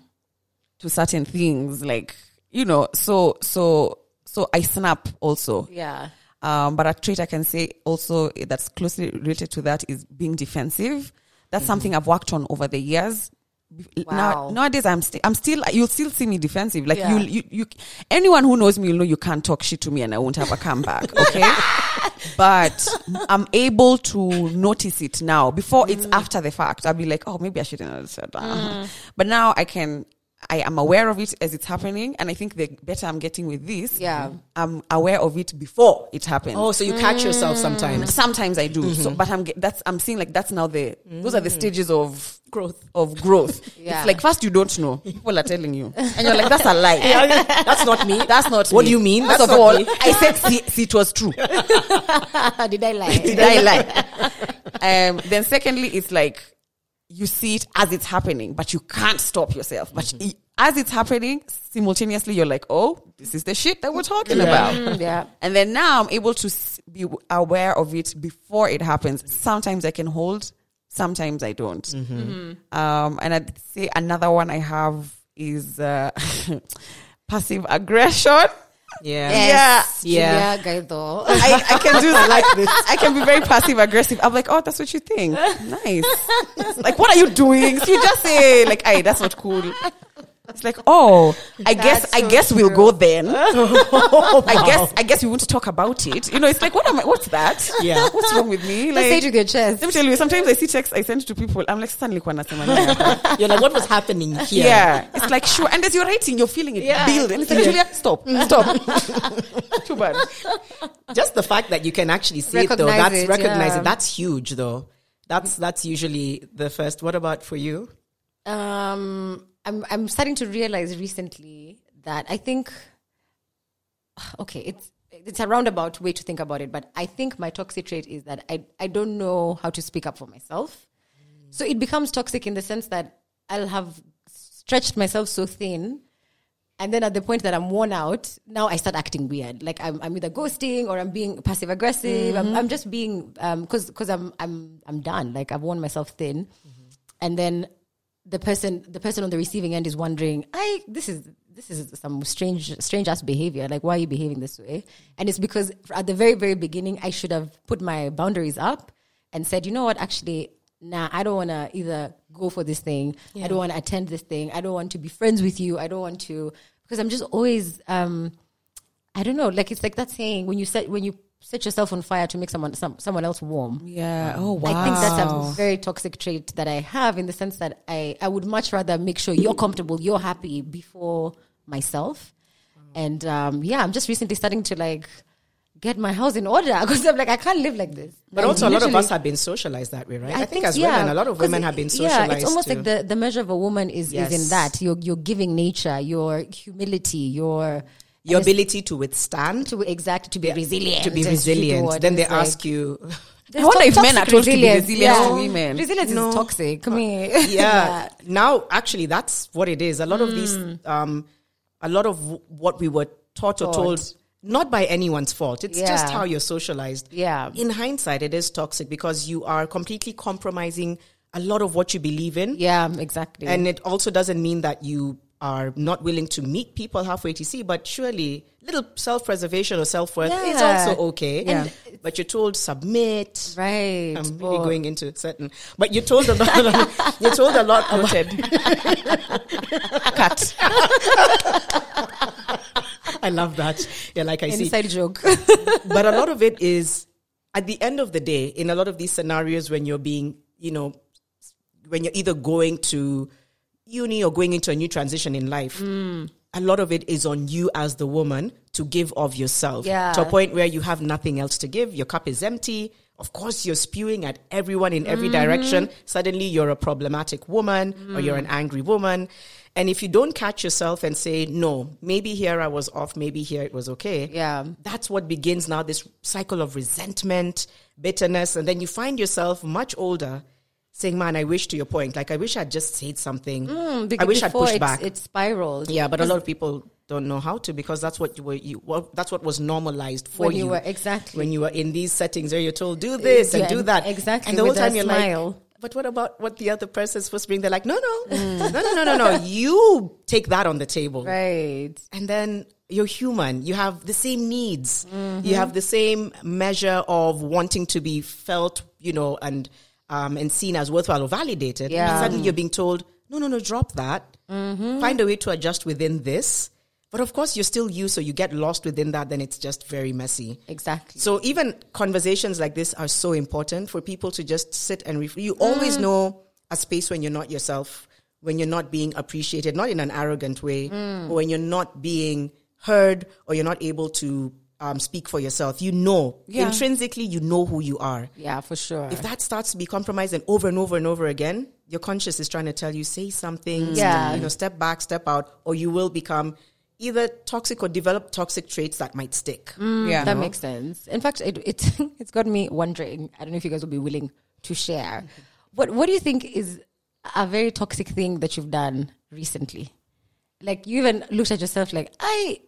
S2: to certain things, like you know. So, so, so I snap also.
S1: Yeah.
S2: Um, but a trait I can say also that's closely related to that is being defensive. That's something I've worked on over the years. Now, nowadays, I'm still, I'm still, you'll still see me defensive. Like
S1: Yeah.
S2: you, you, you, anyone who knows me, will know you can't talk shit to me and I won't have a comeback. Okay. but I'm able to notice it now. Before it's mm. after the fact, I'll be like, oh, maybe I shouldn't have said that. Mm. But now I can, I am aware of it as it's happening. And I think the better I'm getting with this,
S1: Yeah.
S2: I'm aware of it before it happens.
S3: Oh, so you catch mm. yourself sometimes.
S2: Sometimes I do. So, mm-hmm. but I'm ge- that's I'm seeing like that's now the those are the mm-hmm. stages of
S3: Growth.
S2: of growth.
S1: Yeah.
S2: It's like first you don't know, people are telling you, and you're like that's a lie.
S3: That's not me.
S2: That's not.
S3: What
S2: me.
S3: do you mean?
S2: First
S3: That's
S2: of
S3: not
S2: all,
S3: me.
S2: I said see, see it was true.
S1: Did I lie?
S2: Did I lie? um, then secondly, it's like you see it as it's happening, but you can't stop yourself. But
S3: Mm-hmm.
S2: i- as it's happening, simultaneously you're like, oh, this is the shit that we're talking
S3: Yeah.
S2: about.
S1: Mm, yeah.
S2: And then now I'm able to be aware of it before it happens. Sometimes I can hold, sometimes I don't. Um, and I'd say another one I have is uh, passive aggression.
S3: Yeah.
S1: Yes.
S3: Yeah.
S1: Julia Gaido.
S2: I, I can do that. Like this. I can be very passive aggressive. I'm like, oh, that's what you think. Nice. like, what are you doing? So you just say, like, hey, that's not cool. It's like, oh, I guess,
S1: That's
S2: I
S1: so
S2: guess we'll go then. I guess, I guess we want to talk about it. You know, it's like, what am I? What's that?
S3: Yeah.
S2: What's wrong with me?
S1: Let's say
S2: Like,
S1: it with your chest.
S2: let me tell you. Sometimes I see texts I send to people. I'm like, suddenly, kwa nasema nini?
S3: You're like, what was happening here?
S2: yeah. It's like, sure. And as you're writing, you're feeling it
S1: Yeah.
S2: build. And it's like,
S3: Yeah.
S2: Julia, stop, stop. Too bad.
S3: Just the fact that you can actually see it though, that's
S1: it,
S3: recognize
S1: yeah.
S3: it. That's huge though. That's that's usually the first. What about for you?
S1: Um, I'm I'm starting to realize recently that I think, okay, it's it's a roundabout way to think about it, but I think my toxic trait is that I I don't know how to speak up for myself. So it becomes toxic in the sense that I'll have stretched myself so thin. And then at the point that I'm worn out, now I start acting weird. Like I'm, I'm either ghosting or I'm being passive aggressive. I'm, I'm just being, um, cause, cause I'm, I'm, I'm done. Like I've worn myself thin. And then the person, the person on the receiving end is wondering, I, this is, this is some strange, strange ass behavior. Like, why are you behaving this way? And it's because at the very, very beginning, I should have put my boundaries up and said, you know what, actually, nah, I don't want to either go for this thing. I don't want to attend this thing. I don't want to be friends with you. I don't want to, because I'm just always, um, I don't know, like it's like that saying when you set, when you set yourself on fire to make someone, some, someone else warm.
S2: Yeah. Oh, wow.
S1: I think that's a very toxic trait that I have in the sense that I, I would much rather make sure you're comfortable, you're happy before myself. And um, yeah, I'm just recently starting to like get my house in order because I'm like, I can't live like this.
S3: But
S1: Like,
S3: also, a lot of us have been socialized that way, right? I, think, as
S1: yeah,
S3: women, a lot of women have been socialized.
S1: Yeah, it's almost
S3: to-
S1: like the, the measure of a woman is, is
S3: Yes.
S1: in that you're giving nature, your humility, your
S3: your
S1: and
S3: ability to withstand,
S1: to exact to be
S3: Yeah,
S1: resilient,
S3: to be
S1: and
S3: resilient.
S1: forward.
S3: Then they
S1: it's like-
S3: ask you,
S1: There's
S2: I wonder
S1: to-
S2: if men are told to be resilient
S1: Yeah.
S2: to women.
S1: Resilience
S3: No.
S1: is toxic. Come here.
S3: yeah. Now, actually, that's what it is. A lot of these,
S1: Mm.
S3: um, a lot of w- what we were taught or told, not by anyone's fault. It's just how you're socialized.
S1: Yeah.
S3: In hindsight, it is toxic because you are completely compromising a lot of what you believe in.
S1: Yeah, exactly.
S3: And it also doesn't mean that you are not willing to meet people halfway to see, but surely little self preservation or self worth is also okay.
S1: Yeah.
S3: But you're told submit.
S1: right.
S3: I'm really
S1: Or-
S3: going into certain, but you're told a lot. you're told a lot. About,
S2: Cut.
S3: I love that. Yeah, like I see.
S1: inside joke.
S3: But a lot of it is at the end of the day, in a lot of these scenarios when you're being, you know, when you're either going to uni or going into a new transition in life, a lot of it is on you as the woman to give of yourself
S1: Yeah.
S3: to a point where you have nothing else to give. Your cup is empty. Of course, you're spewing at everyone in every direction. Mm. Suddenly, you're a problematic woman or you're an angry woman. And if you don't catch yourself and say, no, maybe here I was off, maybe here it was okay.
S1: Yeah.
S3: That's what begins now this cycle of resentment, bitterness. And then you find yourself much older saying, "Man, I wish." To your point, like I wish I'd just said something.
S1: Mm,
S3: I wish I'd pushed
S1: it's-
S3: back.
S1: It spiraled.
S3: yeah, but a lot of people don't know how to because that's what you were. You well, that's what was normalized for
S1: When you were- exactly.
S3: when you were in these settings where you're told do this and do that
S1: exactly,
S3: and the whole time you're
S1: smile.
S3: like. But what about what the other person's supposed to bring? They're like, no, no,
S1: Mm.
S3: no, no, no, no, no. You take that on the table
S1: Right.
S3: and then you're human. You have the same needs.
S1: Mm-hmm.
S3: You have the same measure of wanting to be felt, you know, and um, and seen as worthwhile or validated.
S1: Yeah.
S3: And suddenly you're being told, no, no, no, drop that.
S1: Mm-hmm.
S3: Find a way to adjust within this. But of course, you're still you, so you get lost within that. Then it's just very messy.
S1: Exactly.
S3: So even conversations like this are so important for people to just sit and ref- you always
S1: Mm.
S3: know a space when you're not yourself, when you're not being appreciated, not in an arrogant way,
S1: Mm.
S3: or when you're not being heard or you're not able to um, speak for yourself. You know,
S2: Yeah.
S3: intrinsically, you know who you are.
S1: yeah, for sure.
S3: If that starts to be compromised and over and over and over again, your conscious is trying to tell you, say something,
S1: Yeah.
S3: you know, step back, step out, or you will become either toxic or develop toxic traits that might stick.
S2: yeah.
S1: that makes sense. In fact, it, it it's got me wondering. I don't know if you guys will be willing to share. What What do you think is a very toxic thing that you've done recently? Like you even looked at yourself like, I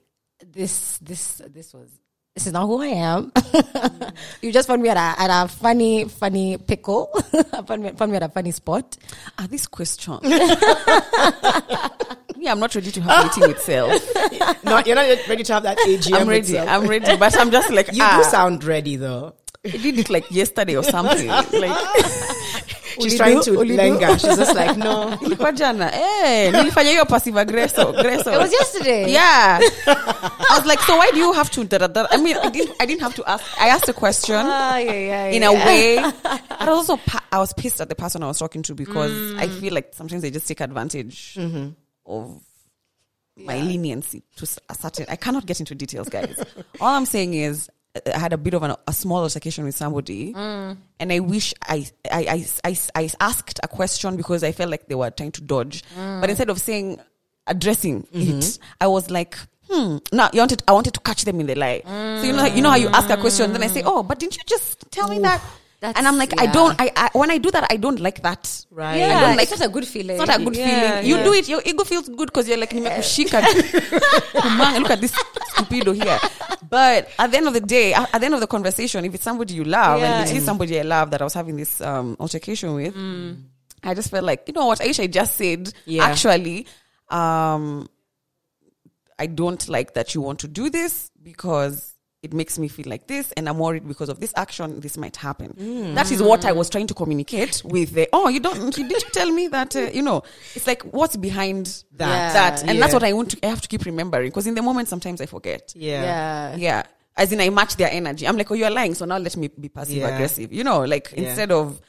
S1: this this this was this is not who I am. you just found me at a at a funny funny pickle. found, me, found me at a funny spot.
S2: Ah, this question. yeah, I'm not ready to have a meeting with self.
S3: not, you're not ready to have that AGM.
S2: I'm ready.
S3: itself.
S2: I'm ready. But I'm just like,
S3: you
S2: ah,
S3: do sound ready though.
S2: I did it like yesterday or something. Like,
S3: She's trying to
S1: Ulidu?
S3: lenga. She's just like, no.
S2: ilikuwa jana. Eh, nilifanya hiyo passive aggressor. aggressor.
S1: It was yesterday.
S2: Yeah. I was like, so why do you have to? Da, da, da? I mean, I didn't. I didn't have to ask. I asked a question
S1: Ah, yeah, yeah,
S2: in
S1: yeah.
S2: a way. But I was also pa- I was pissed at the person I was talking to because I feel like sometimes they just take advantage of my leniency to s- a certain. I cannot get into details, guys. All I'm saying is. I had a bit of an, a small altercation with somebody, mm. and I wish I, I, I, I, I asked a question because I felt like they were trying to dodge. Mm. But instead of saying, addressing mm-hmm. it, I was like, hmm. No, you wanted, I wanted to catch them in the lie. So you know, you know how you ask a question, then I say, oh, but didn't you just tell me that?
S1: That's-
S2: And I'm like, I don't. I, I when I do that, I don't like that.
S3: Right.
S1: Yeah,
S2: I don't like.
S1: it's not a good feeling.
S2: It's not a good
S1: Yeah,
S2: feeling. You do it, your ego feels good because you're like, nimekushika. Kumanga, Look at this stupido here. But at the end of the day, at at the end of the conversation, if it's somebody you love,
S1: Yeah.
S2: and it is somebody I love that I was having this um, altercation with, I just felt like, you know what, I wish I just said,
S3: Yeah.
S2: actually, um, I don't like that you want to do this because it makes me feel like this, and I'm worried because of this action, this might happen. That is what I was trying to communicate with the, oh, you don't, you, did you tell me that, uh, you know, it's like what's behind
S3: That.
S1: Yeah.
S2: that? And that's what I want to, I have to keep remembering because in the moment, sometimes I forget.
S3: Yeah.
S1: Yeah.
S2: Yeah. As in, I match their energy. I'm like, oh, you're lying. So now let me be passive
S3: Yeah.
S2: aggressive. You know, like
S3: Yeah.
S2: instead of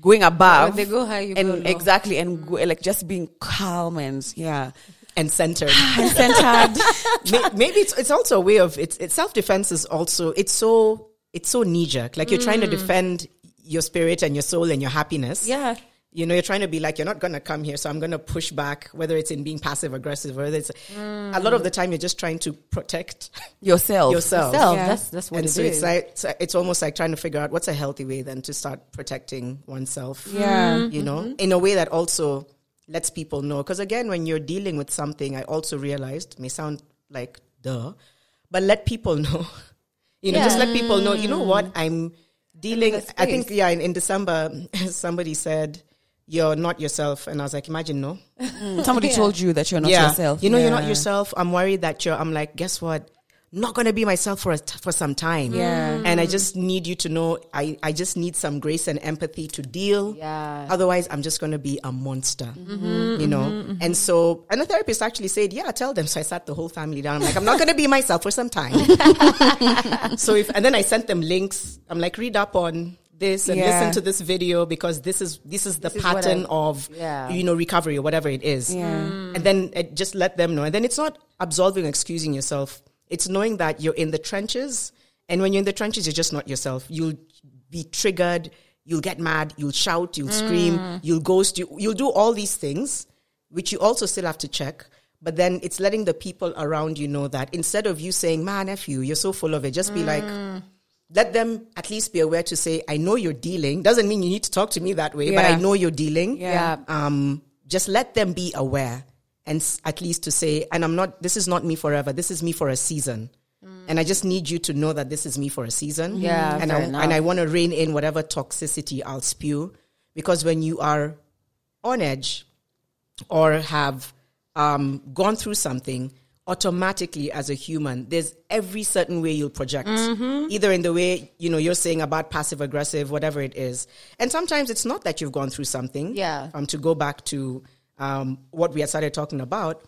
S2: going above.
S1: When they go high, you
S2: and
S1: go low.
S2: Exactly. And go, like just being calm and yeah.
S3: And centered.
S2: And centered.
S3: Maybe it's it's also a way of it's, it's self defense is also it's so it's so knee jerk. Like you're trying to mm. defend your spirit and your soul and your happiness.
S1: Yeah.
S3: You know, you're trying to be like, you're not gonna come here, so I'm gonna push back, whether it's in being passive aggressive, whether it's a lot of the time you're just trying to protect
S2: Yourself.
S3: yourself.
S1: Self.
S2: Yeah.
S1: That's that's what
S3: and
S1: it
S3: so
S1: is.
S3: it's like it's, it's almost like trying to figure out what's a healthy way then to start protecting oneself.
S2: Yeah.
S3: You know, mm-hmm. in a way that also lets people know. Because again, when you're dealing with something, I also realized may sound like duh, but let people know. You know, just let people know. You know what? I'm dealing. I think yeah. In, in December, somebody said you're not yourself, and I was like, imagine no.
S2: Mm, somebody
S1: Yeah.
S2: told you that you're not
S3: yeah,
S2: yourself.
S3: you know, you're not yourself. I'm worried that you're. I'm like, guess what? Not gonna be myself for a t- for some time.
S2: Yeah.
S3: and I just need you to know. I I just need some grace and empathy to deal.
S1: Yeah.
S3: Otherwise, I'm just gonna be a monster.
S2: Mm-hmm.
S3: You know. And so, and the therapist actually said, "Yeah, tell them." So I sat the whole family down. I'm like, I'm not gonna be myself for some time. so if and then I sent them links. I'm like, read up on this and
S2: Yeah.
S3: listen to this video because this is this is the
S1: This is
S3: pattern
S1: I-
S3: of
S1: Yeah.
S3: you know recovery or whatever it is
S2: Yeah.
S3: and then uh, just let them know and then it's not absolving excusing yourself it's knowing that you're in the trenches and when you're in the trenches you're just not yourself you'll be triggered you'll get mad you'll shout you'll scream you'll ghost you, you'll do all these things which you also still have to check but then it's letting the people around you know that instead of you saying man f you you're so full of it just be like let them at least be aware to say, I know you're dealing. Doesn't mean you need to talk to me that way, but I know you're dealing.
S2: Yeah.
S3: Um, just let them be aware and at least to say, and I'm not, this is not me forever. This is me for a season. And I just need you to know that this is me for a season.
S1: Yeah,
S3: And I,
S1: enough.
S3: and I want to rein in whatever toxicity I'll spew because when you are on edge or have um, gone through something, automatically as a human, there's every certain way you'll project,
S1: Mm-hmm.
S3: either in the way you know you're saying about passive aggressive, whatever it is, and sometimes it's not that you've gone through something.
S1: Yeah.
S3: Um, to go back to um, what we had started talking about,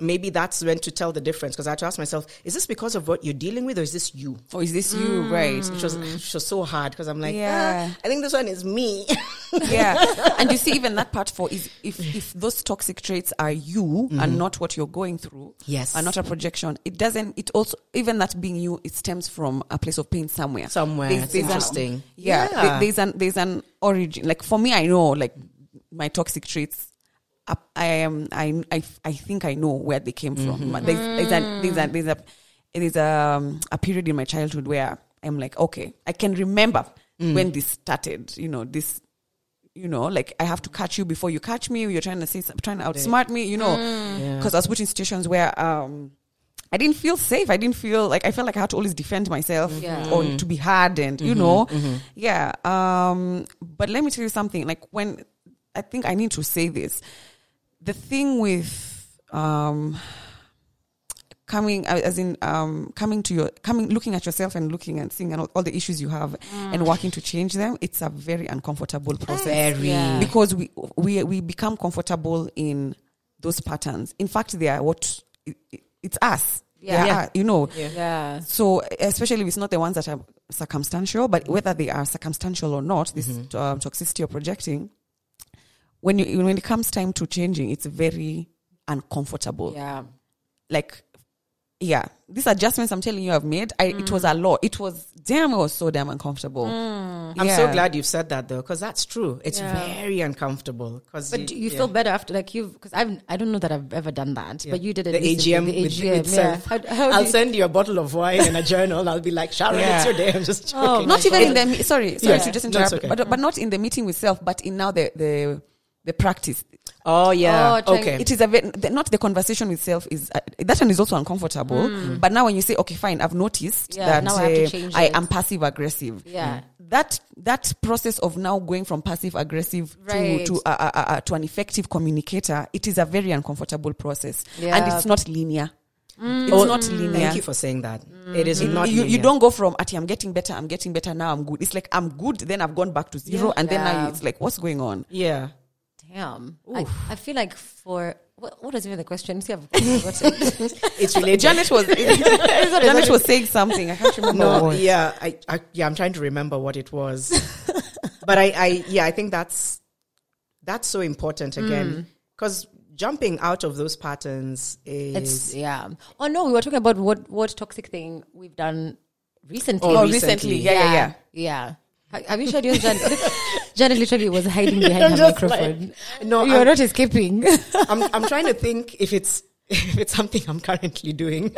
S3: maybe that's when to tell the difference because I had to ask myself, is this because of what you're dealing with, or is this you?
S2: Or is this you? Right.
S3: Which was, which was so hard because I'm like,
S2: Yeah.
S3: ah, I think this one is me.
S2: yeah. And you see, even that part for is if if those toxic traits are you and not what you're going through,
S3: Yes.
S2: and not a projection, it doesn't. It also even that being you, it stems from a place of pain somewhere.
S3: Somewhere. It's
S2: an-
S3: interesting.
S2: yeah,
S3: Yeah.
S2: there- there's an there's an origin. Like for me, I know like my toxic traits. I I am I, I I think I know where they came from. There's there's a there's a there's a there's a, um, a period in my childhood where I'm like, okay, I can remember when this started. You know, this you know, like I have to catch you before you catch me. You're trying to say, trying to outsmart me, you know, because I was put in situations where um, I didn't feel safe. I didn't feel like I felt like I had to always defend myself
S1: Yeah.
S2: or to be hard and you know, yeah. Um, but let me tell you something. Like when I think I need to say this, the thing with um coming uh, as in um coming to your coming looking at yourself and looking and seeing all, all the issues you have and working to change them it's a very uncomfortable process.
S3: Very.
S1: Yeah.
S2: because we we we become comfortable in those patterns. In fact they are what it, it- it's us.
S1: Yeah.
S2: They are, you know.
S1: Yeah.
S2: so especially if it's not the ones that are circumstantial, but whether they are circumstantial or not, this um, toxicity you're projecting, when you when it comes time to changing, it's very uncomfortable.
S1: Yeah.
S2: Like, yeah, these adjustments I'm telling you I've made, I, it was a lot. It was damn, it was so damn uncomfortable. Mm.
S3: I'm so glad you've said that though, because that's true. It's
S1: Yeah.
S3: very uncomfortable. Because
S1: But do you feel better after like you've because I've I don't know that I've ever done that, but you did it
S3: the
S1: recently,
S3: AGM,
S1: the
S3: with-
S1: AGM,
S3: itself.
S1: yeah. How, how
S3: I'll
S1: you-
S3: send you a bottle of wine and a journal. I'll be like, Sharon,
S2: Yeah.
S3: it's your day. I'm just oh, joking.
S1: Oh,
S2: not even in the me- sorry sorry
S3: Yeah.
S2: to just
S3: No,
S2: interrupt,
S3: okay.
S2: but but not in the meeting itself, but in now the the the practice.
S3: Oh yeah.
S1: Oh,
S3: okay.
S2: It is a ve- the, not the conversation itself is uh, that one is also uncomfortable. But now when you say, okay, fine, I've noticed
S1: Yeah,
S2: that
S1: now I
S2: uh,
S1: change
S2: I
S1: it.
S2: am passive aggressive.
S1: Yeah.
S2: That that process of now going from passive aggressive
S1: Right.
S2: to to uh, uh, uh, to an effective communicator, it is a very uncomfortable process,
S1: yeah.
S2: and it's not linear. It's
S3: Oh,
S2: not linear.
S3: Thank you for saying that. It is not.
S2: you, you don't go from Ati, I'm getting better, I'm getting better now, I'm good. It's like I'm good, then I've gone back to zero,
S3: Yeah.
S2: and then now it's like, what's going on?
S3: Yeah.
S1: Damn. I, I feel like for what, what was even the question? See, I've forgotten.
S3: It's related.
S2: Janet was Janet was saying something. I can't remember. what
S3: No,
S2: was.
S3: yeah, I, I, yeah, I'm trying to remember what it was, but I, I, yeah, I think that's that's so important
S1: Mm.
S3: again because jumping out of those patterns
S1: it's
S3: is
S1: yeah. Oh no, we were talking about what what toxic thing we've done recently.
S3: Oh,
S2: Oh,
S3: recently.
S2: recently. Yeah, yeah, yeah.
S1: yeah. Ha- Have you shared yours, Jan? Janet literally was hiding behind
S3: I'm
S1: her
S3: just
S1: microphone.
S3: no,
S1: You're
S3: I'm,
S1: not escaping.
S3: I'm, I'm trying to think if it's if it's something I'm currently doing.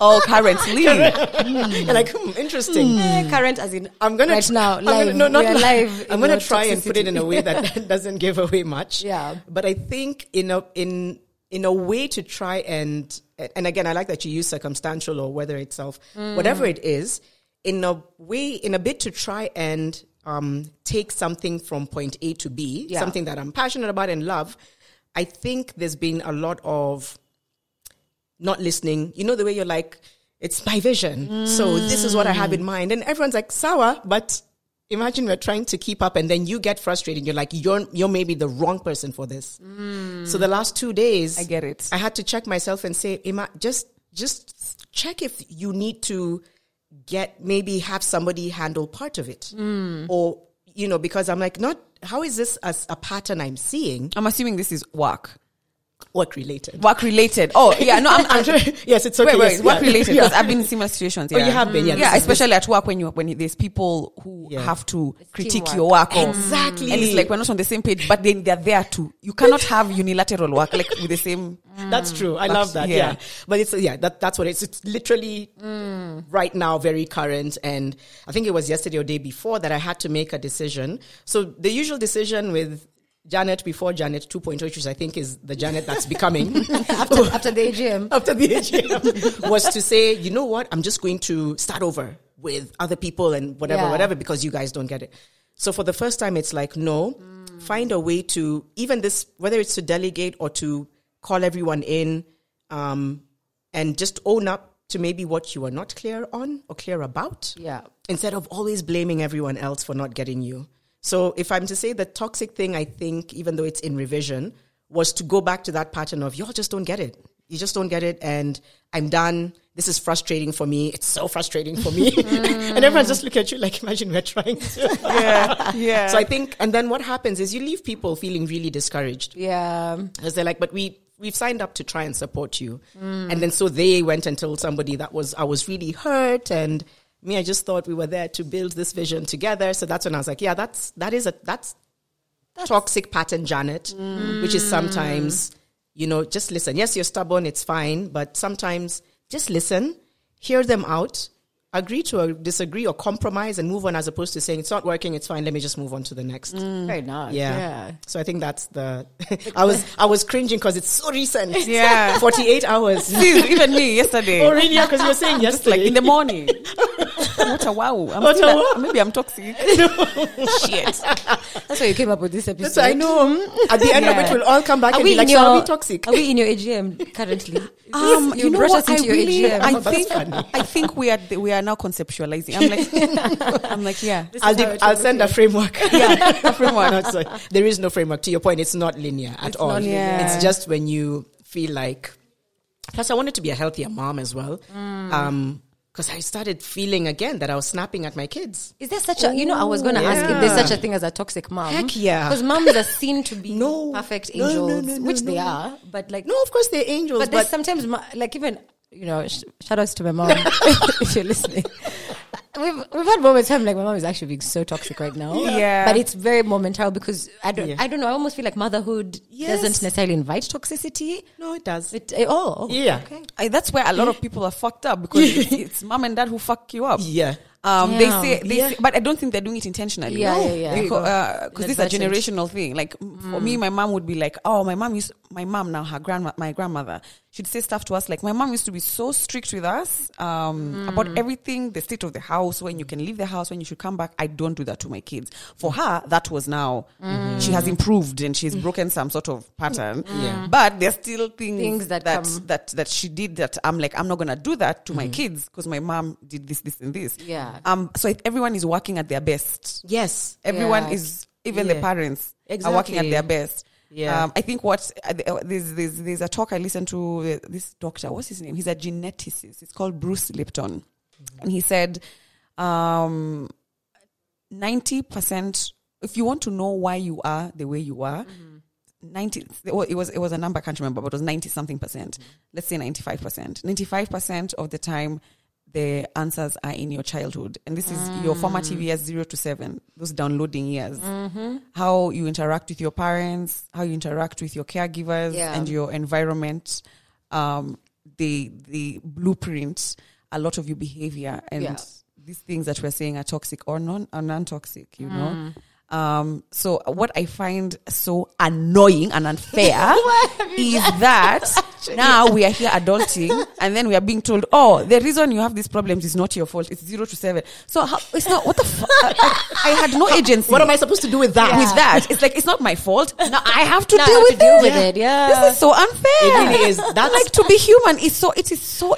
S2: Oh, currently.
S3: And like, hmm, interesting.
S1: Current as in
S3: I'm gonna
S1: right
S3: tr-
S1: now
S3: I'm gonna- no, not
S1: we live.
S3: I'm gonna
S1: your
S3: try and put it in a way that doesn't give away much.
S1: Yeah.
S3: But I think in a in in a way to try and and again, I like that you use circumstantial or weather itself,
S1: Mm.
S3: whatever it is, in a way, in a bit to try and um, take something from point A to B,
S1: Yeah.
S3: something that I'm passionate about and love. I think there's been a lot of not listening. You know the way you're like, it's my vision. So this is what I have in mind. And everyone's like, sour, but imagine we're trying to keep up and then you get frustrated. You're like, you're, you're maybe the wrong person for this. So the last two days,
S2: I get it.
S3: I had to check myself and say, Ima, just, just check if you need to get, maybe have somebody handle part of it. Or, you know, because I'm like, not, how is this as a pattern I'm seeing?
S2: I'm assuming this is work.
S3: Work related.
S2: Work related. Oh, yeah. No, I'm, I'm
S3: yes, it's okay.
S2: Wait, wait,
S3: yes,
S2: work
S3: yeah.
S2: related
S3: Yeah.
S2: because I've been in similar situations.
S3: Oh,
S2: Yeah.
S3: you have been, yeah,
S2: Yeah, especially at work when you when there's people who
S3: Yeah.
S2: have to critique
S1: teamwork.
S2: your work. or-
S3: Exactly.
S2: And it's like we're not on the same page, but then they're there too. You cannot have unilateral work like with the same.
S3: That's true. I
S2: But,
S3: love that.
S2: yeah.
S3: Yeah. But it's yeah, that that's what it's it's literally mm. right now very current and I think it was yesterday or day before that I had to make a decision. So the usual decision with Janet before Janet 2.0 which I think is the Janet that's becoming
S1: after, after the AGM.
S3: after the AGM was to say, you know what, I'm just going to start over with other people and whatever,
S1: Yeah.
S3: whatever, because you guys don't get it. So for the first time, it's like, no, find a way to, even this, whether it's to delegate or to call everyone in, um, and just own up to maybe what you are not clear on or clear about
S1: Yeah.
S3: instead of always blaming everyone else for not getting you. So if I'm to say the toxic thing, I think, even though it's in revision, was to go back to that pattern of y'all just don't get it. You just don't get it. And I'm done. This is frustrating for me. It's so frustrating for me. Mm. and everyone's just look at you like, imagine we're trying to.
S2: Yeah, yeah.
S3: so I think, and then what happens is you leave people feeling really discouraged.
S1: Yeah.
S3: Because they're like, but we we've signed up to try and support you, mm. and then so they went and told somebody that was I was really hurt, and me I just thought we were there to build this vision together. So that's when I was like, yeah, that's that is a that's, toxic pattern, Janet, which is sometimes you know just listen. Yes, you're stubborn, it's fine, but sometimes just listen, hear them out. Agree to a disagree or compromise and move on as opposed to saying it's not working, it's fine, let me just move on to the next.
S1: Very nice.
S3: Yeah.
S1: Yeah.
S3: So I think that's the. I was I was cringing because it's so recent.
S2: Yeah.
S3: Forty eight hours.
S2: See, even me yesterday.
S3: really? Yeah, because you were saying
S2: Just like
S3: yesterday.
S2: in the morning. what a wow. I'm
S3: What a wow.
S2: Maybe I'm toxic. Shit.
S1: That's why you came up with this episode.
S3: That's I know. At the end of it, we'll all come back
S1: Are
S3: and be like,
S1: in
S3: "So are we toxic?"
S1: Are we in your AGM currently?
S2: Um,
S1: you,
S2: you, know
S1: brought
S2: what?
S1: us into
S2: I
S1: your
S2: really,
S1: AGM.
S2: I think. I think we are, we are now conceptualizing. I'm like, I'm like, yeah.
S3: I'll,
S1: how
S3: de- I'll send a framework.
S2: Yeah, a framework.
S3: No, it's there is no framework. To your point, it's not linear at all.
S1: not linear.
S3: It's just when you feel like. Plus, I wanted to be a healthier mom as well. Um, because I started feeling again that I was snapping at my kids.
S1: Is there such a, you know, I was going to ask if there's such a thing as a toxic mom.
S3: Heck yeah.
S1: Because moms are seen to be
S3: No.
S1: perfect
S3: No, no,
S1: angels,
S3: no, no,
S1: which they
S3: no.
S1: are. But like,
S3: No, of course they're angels,
S1: but
S3: but,
S1: there's sometimes, like even, you know, sh- shout outs to my mom if you're listening. We've, we've had moments where I'm like, my mom is actually being so toxic right now.
S2: Yeah.
S1: But it's very momentary because I don't,
S3: Yeah.
S1: I don't know. I almost feel like motherhood
S3: Yes.
S1: doesn't necessarily invite toxicity.
S3: no, it does.
S1: It, eh, oh,
S3: Yeah.
S1: Okay.
S2: I, that's where a lot of people are fucked up because it's, it's mom and dad who fuck you up.
S3: yeah.
S2: Um, they say, they
S3: Yeah.
S2: say, but I don't think they're doing it intentionally.
S1: Yeah, yeah, yeah.
S2: Because,
S1: go.
S2: uh, 'cause this is a generational thing. Like m for me, my mom would be like, "Oh, my mom used my mom now her grandma my grandmother. She'd say stuff to us like, "My mom used to be so strict with us um, mm. about everything, the state of the house, when you can leave the house, when you should come back. I don't do that to my kids. For mm. her, that was now mm. she has improved and she's broken some sort of pattern.
S3: Yeah.
S2: But there's still things,
S1: Things that
S2: that
S1: come-
S2: that that she did that I'm like I'm not gonna do that to my kids because my mom did this this and this.
S1: Yeah.
S2: Um. So everyone is working at their best.
S3: Yes.
S2: Everyone
S1: Yeah.
S2: is even the
S3: Yeah.
S2: parents are working at their best.
S3: Yeah.
S2: Um, I think what uh, uh, there's, there's there's a talk I listened to uh, this doctor. What's his name? He's a geneticist. It's called Bruce Lipton, and he said, um, ninety percent. If you want to know why you are the way you are, 90 well, it was it was a number I can't remember, but it was 90 something percent. Let's say 95 percent. 95 percent of the time the answers are in your childhood. And this is your formative mm. years zero to seven, those downloading years. Mm-hmm. How you interact with your parents, how you interact with your caregivers
S1: Yeah.
S2: and your environment, um, the the blueprint a lot of your behavior and
S1: Yeah.
S2: these things that we're saying are toxic or non are non-toxic, you know. Mm. Um, so what I find so annoying and unfair is that now we are here adulting and then we are being told, oh, the reason you have these problems is not your fault. It's zero to seven. So how, it's not, what the fuck? I, I, I had no agency.
S3: What am I supposed to do with that?
S2: with that? It's like, it's not my fault. Now I have to
S1: Now I
S2: deal
S1: have
S2: with
S1: to deal
S2: it.
S1: with it, yeah.
S2: This is so unfair.
S3: It really is. That's
S2: like to be human is so, it is so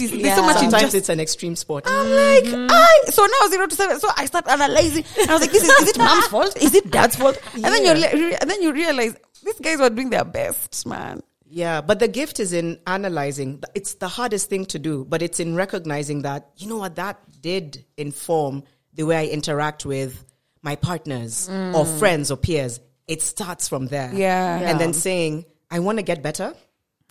S2: injustice. There's so much
S3: sometimes
S2: injustice.
S3: it's an extreme sport.
S2: I'm like, mm. I so now zero to seven. So I start analyzing, and I was like, this is is it mom's fault? Is it dad's fault? And then you and then you realize these guys were doing their best, man.
S3: Yeah, but the gift is in analyzing. It's the hardest thing to do, but it's in recognizing that, you know what, that did inform the way I interact with my partners or mm. friends or peers. It starts from there.
S2: Yeah.
S3: And then saying, I want to get better.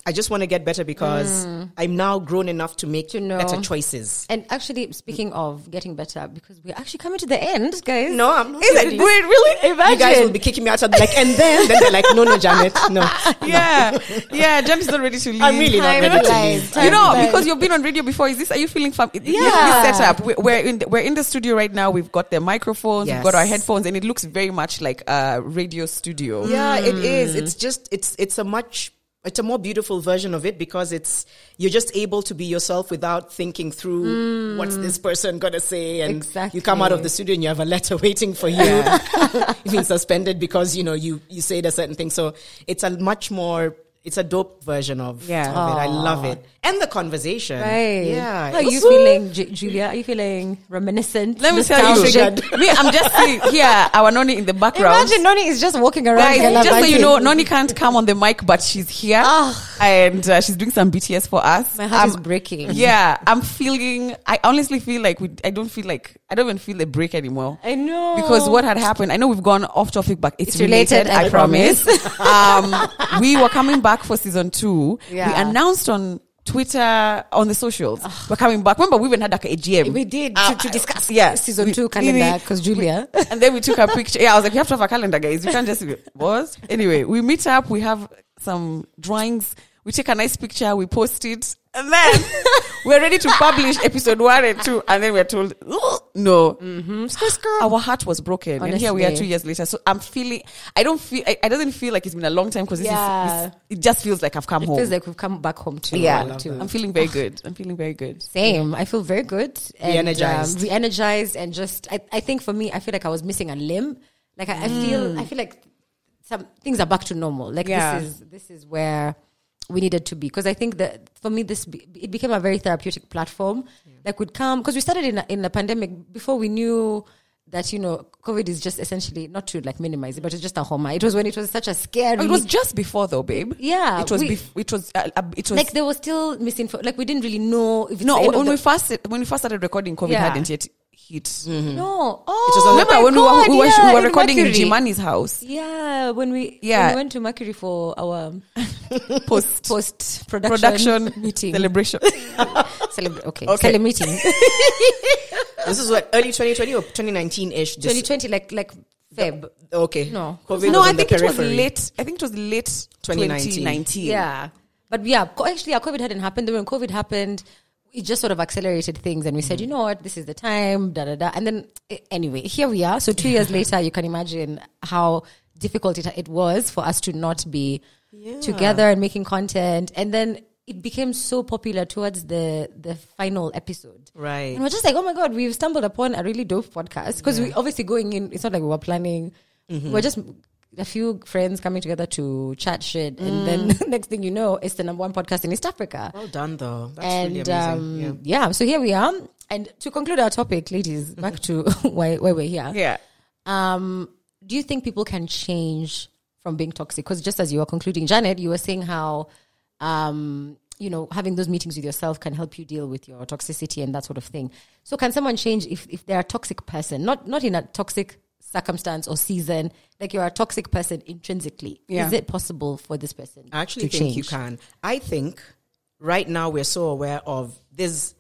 S3: I just want to get better because I'm now grown enough to make
S1: Mm. To know.
S3: better choices.
S1: And actually, speaking of getting better, because we're actually coming to the end, guys.
S3: No, I'm not.
S2: Is it? Wait, really?
S3: You guys will be kicking me out of the, like, and then then they're like, no, no, Janet, no.
S2: Yeah, yeah. Jen is not ready to leave.
S3: I'm really not ready to leave.
S2: You know, because you've been on radio before. Is this? Are you feeling fun? Yeah.
S1: Yeah.
S2: This setup. We're, in. The, we're in the studio right now. We've got the microphones. We've got our headphones, and it looks very much like a radio studio.
S3: Yeah, it is. It's just it's it's a much it's a more beautiful version of it because it's you're just able to be yourself without thinking through mm. what's this person gonna say and you come out of the studio and you have a letter waiting for you. You've been suspended because you know you you said a certain thing. So it's a much more it's a dope version of,
S2: Yeah.
S3: of it. I love it. And the conversation.
S1: Right.
S3: Yeah.
S1: How are you feeling, Ju- Julia? Are you feeling reminiscent?
S2: Let me tell you, me, I'm just here our Noni in the background.
S1: Imagine Noni is just walking around.
S2: Guys, just so you know, Noni can't come on the mic, but she's here
S1: Ah.
S2: and uh, she's doing some BTS for us.
S1: my heart is breaking.
S2: Yeah, I'm feeling. I honestly feel like we. I don't feel like. I don't even feel a break anymore.
S1: I know
S2: Because what had happened, I know we've gone off topic, but it's,
S1: It's related,
S2: related.
S1: I
S2: I promise. um, we were coming back for season two.
S1: Yeah.
S2: We announced on Twitter, on the socials, we're coming back. Remember, we even had like a AGM.
S1: we did
S2: Uh,
S1: to, to discuss
S2: yeah.
S1: season
S2: We-
S1: two calendar because Julia.
S2: and then we took a picture. Yeah, I was like, we have to have a calendar, guys. We can't just what? Anyway, we meet up. We have some drawings. We take a nice picture. We post it, and then we're ready to publish episode one and two. And then we're told, "Oh, no, our heart was broken, and here we are two years later. So I'm feeling. I don't feel. I, I doesn't feel like it's been a long time because this
S1: Yeah.
S2: it just feels like I've come
S1: It
S2: home.
S1: feels like we've come back home too.
S2: yeah,
S1: too.
S2: I'm feeling very good. I'm feeling very good.
S1: Same. I feel very good. And,
S3: Re-energized.
S1: Um, re-energized and just, I, I think for me, I feel like I was missing a limb. Like I, I feel, I feel like some things are back to normal. Like
S2: Yeah.
S1: this is, this is where we needed to be. Cause I think that for me, this, be, it became a very therapeutic platform. Like we'd come, cause we started in a, in a pandemic before we knew that, you know, COVID is just essentially not to like minimize it, but it's just a homa. It was when it was such a scary.
S2: Oh, it was just before though, babe.
S1: Yeah,
S2: it was.
S1: we-
S2: bef- it was. Uh, uh, it was
S1: like there was still misinfo. Like we didn't really know if
S2: No,
S1: the
S2: when
S1: of
S2: we first when we first started recording, COVID
S1: Yeah.
S2: hadn't yet hit. Mm-hmm.
S1: no. Oh,
S3: was on
S2: Remember
S1: my
S2: when
S1: God,
S2: we, were, we, were,
S1: yeah,
S2: we were recording in
S1: Mercury.
S2: Jimani's house?
S1: Yeah, when we
S2: Yeah.
S1: when we went to Mercury for our
S2: Post
S1: post production,
S2: production
S1: meeting
S2: celebration.
S1: Celebra- okay,
S3: Okay.
S1: Cele meeting
S3: This is what early 2020 or 2019 ish.
S1: 2020 like like Feb.
S3: Okay.
S1: No.
S3: COVID
S2: no, I think it was late. I think it was late
S3: 2019.
S2: 2019.
S1: Yeah, but yeah, actually, yeah, COVID hadn't happened. Then when COVID happened, it just sort of accelerated things, and we said, you know what, this is the time, da da da. And then eh, anyway, here we are. So two years later, you can imagine how difficult it, it was for us to not be together and making content, and then. It became so popular towards the the final episode.
S3: Right.
S1: And we're just like, oh my God, we've stumbled upon a really dope podcast. Because we obviously going in, it's not like we were planning. We're just a few friends coming together to chat shit. And then next thing you know, it's the number one podcast in East Africa.
S3: Well done, though. That's
S1: and
S3: really amazing.
S1: um,
S3: yeah.
S1: yeah. so here we are. And to conclude our topic, ladies, back to why, why we're here.
S2: Yeah.
S1: Um, do you think people can change from being toxic? Because just as you were concluding, Janet, you were saying how, um, you know, having those meetings with yourself can help you deal with your toxicity and that sort of thing. So, can someone change if, if they're a toxic person, not not in a toxic circumstance or season, like you're a toxic person intrinsically?
S2: Yeah.
S1: Is it possible for this person?
S3: I actually
S1: to
S3: think you can. I think right now we're so aware of there's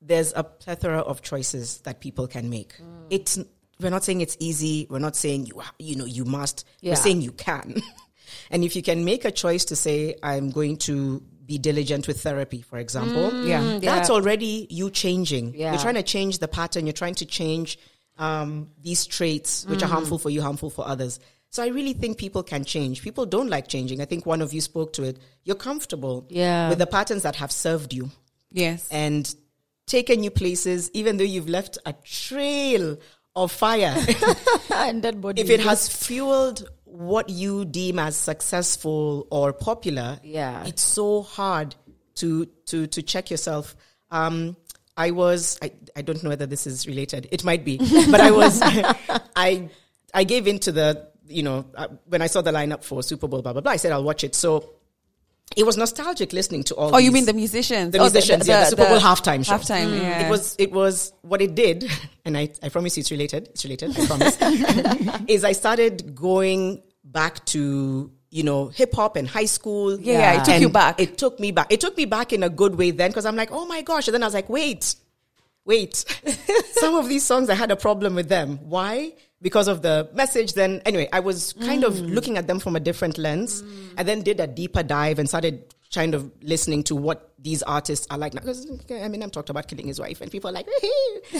S3: there's a plethora of choices that people can make.
S1: Mm.
S3: It's we're not saying it's easy. We're not saying you you know you must.
S1: Yeah.
S3: We're saying you can. and if you can make a choice to say I'm going to be diligent with therapy, for example,
S2: Yeah.
S3: that's
S1: yeah.
S3: already you changing.
S1: Yeah.
S3: You're trying to change the pattern. You're trying to change um, these traits, which
S1: Mm.
S3: are harmful for you, harmful for others. So I really think people can change. People don't like changing. I think one of you spoke to it. You're comfortable
S1: Yeah.
S3: with the patterns that have served you
S2: Yes.
S3: and taken you places, even though you've left a trail of fire.
S1: and that body.
S3: if it has fueled what you deem as successful or popular,
S1: Yeah.
S3: it's so hard to to to check yourself. Um, I was I, I don't know whether this is related. It might be, but I was I I gave in to the you know uh, when I saw the lineup for Super Bowl blah blah blah. I said I'll watch it. So it was nostalgic listening to all.
S2: Oh, you mean the musicians?
S3: the
S2: Oh,
S3: musicians, yeah, the Super Bowl halftime show.
S2: Halftime, yeah.
S3: It was it was what it did, and I, I promise you it's related. It's related, I promise. is I started going back to you know, hip hop and high school.
S2: Yeah, yeah, it took
S3: And
S2: you back.
S3: It took me back. It took me back in a good way then because I'm like, oh my gosh. And then I was like, wait, wait. Some of these songs, I had a problem with them. Why? Because of the message. Then, anyway, I was kind of
S2: Mm.
S3: looking at them from a different lens and then did a deeper dive and started kind of listening to what these artists are like. Now. Because Eminem talked about killing his wife and people are like,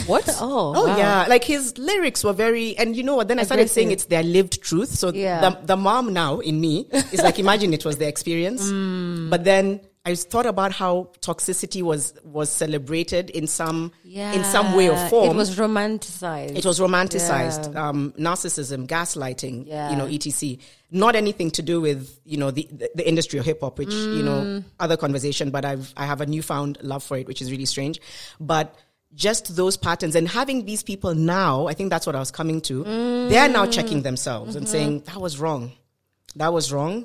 S1: What? Oh,
S3: Oh
S1: wow.
S3: yeah, like his lyrics were very, and you know what? Then I started saying it's their lived truth. So
S1: Yeah.
S3: the the mom now in me is like, imagine it was their experience.
S1: Mm.
S3: But then I thought about how toxicity was was celebrated in some in some way or form.
S1: It was romanticized.
S3: It was romanticized, um, narcissism, gaslighting,
S1: Yeah.
S3: you know, etc. Not anything to do with you know the the, the industry of hip hop, which you
S1: Mm.
S3: know other conversation. But I've I have a newfound love for it, which is really strange. But just those patterns and having these people now, I think that's what I was coming to. They are now checking themselves and saying that was wrong, that was wrong.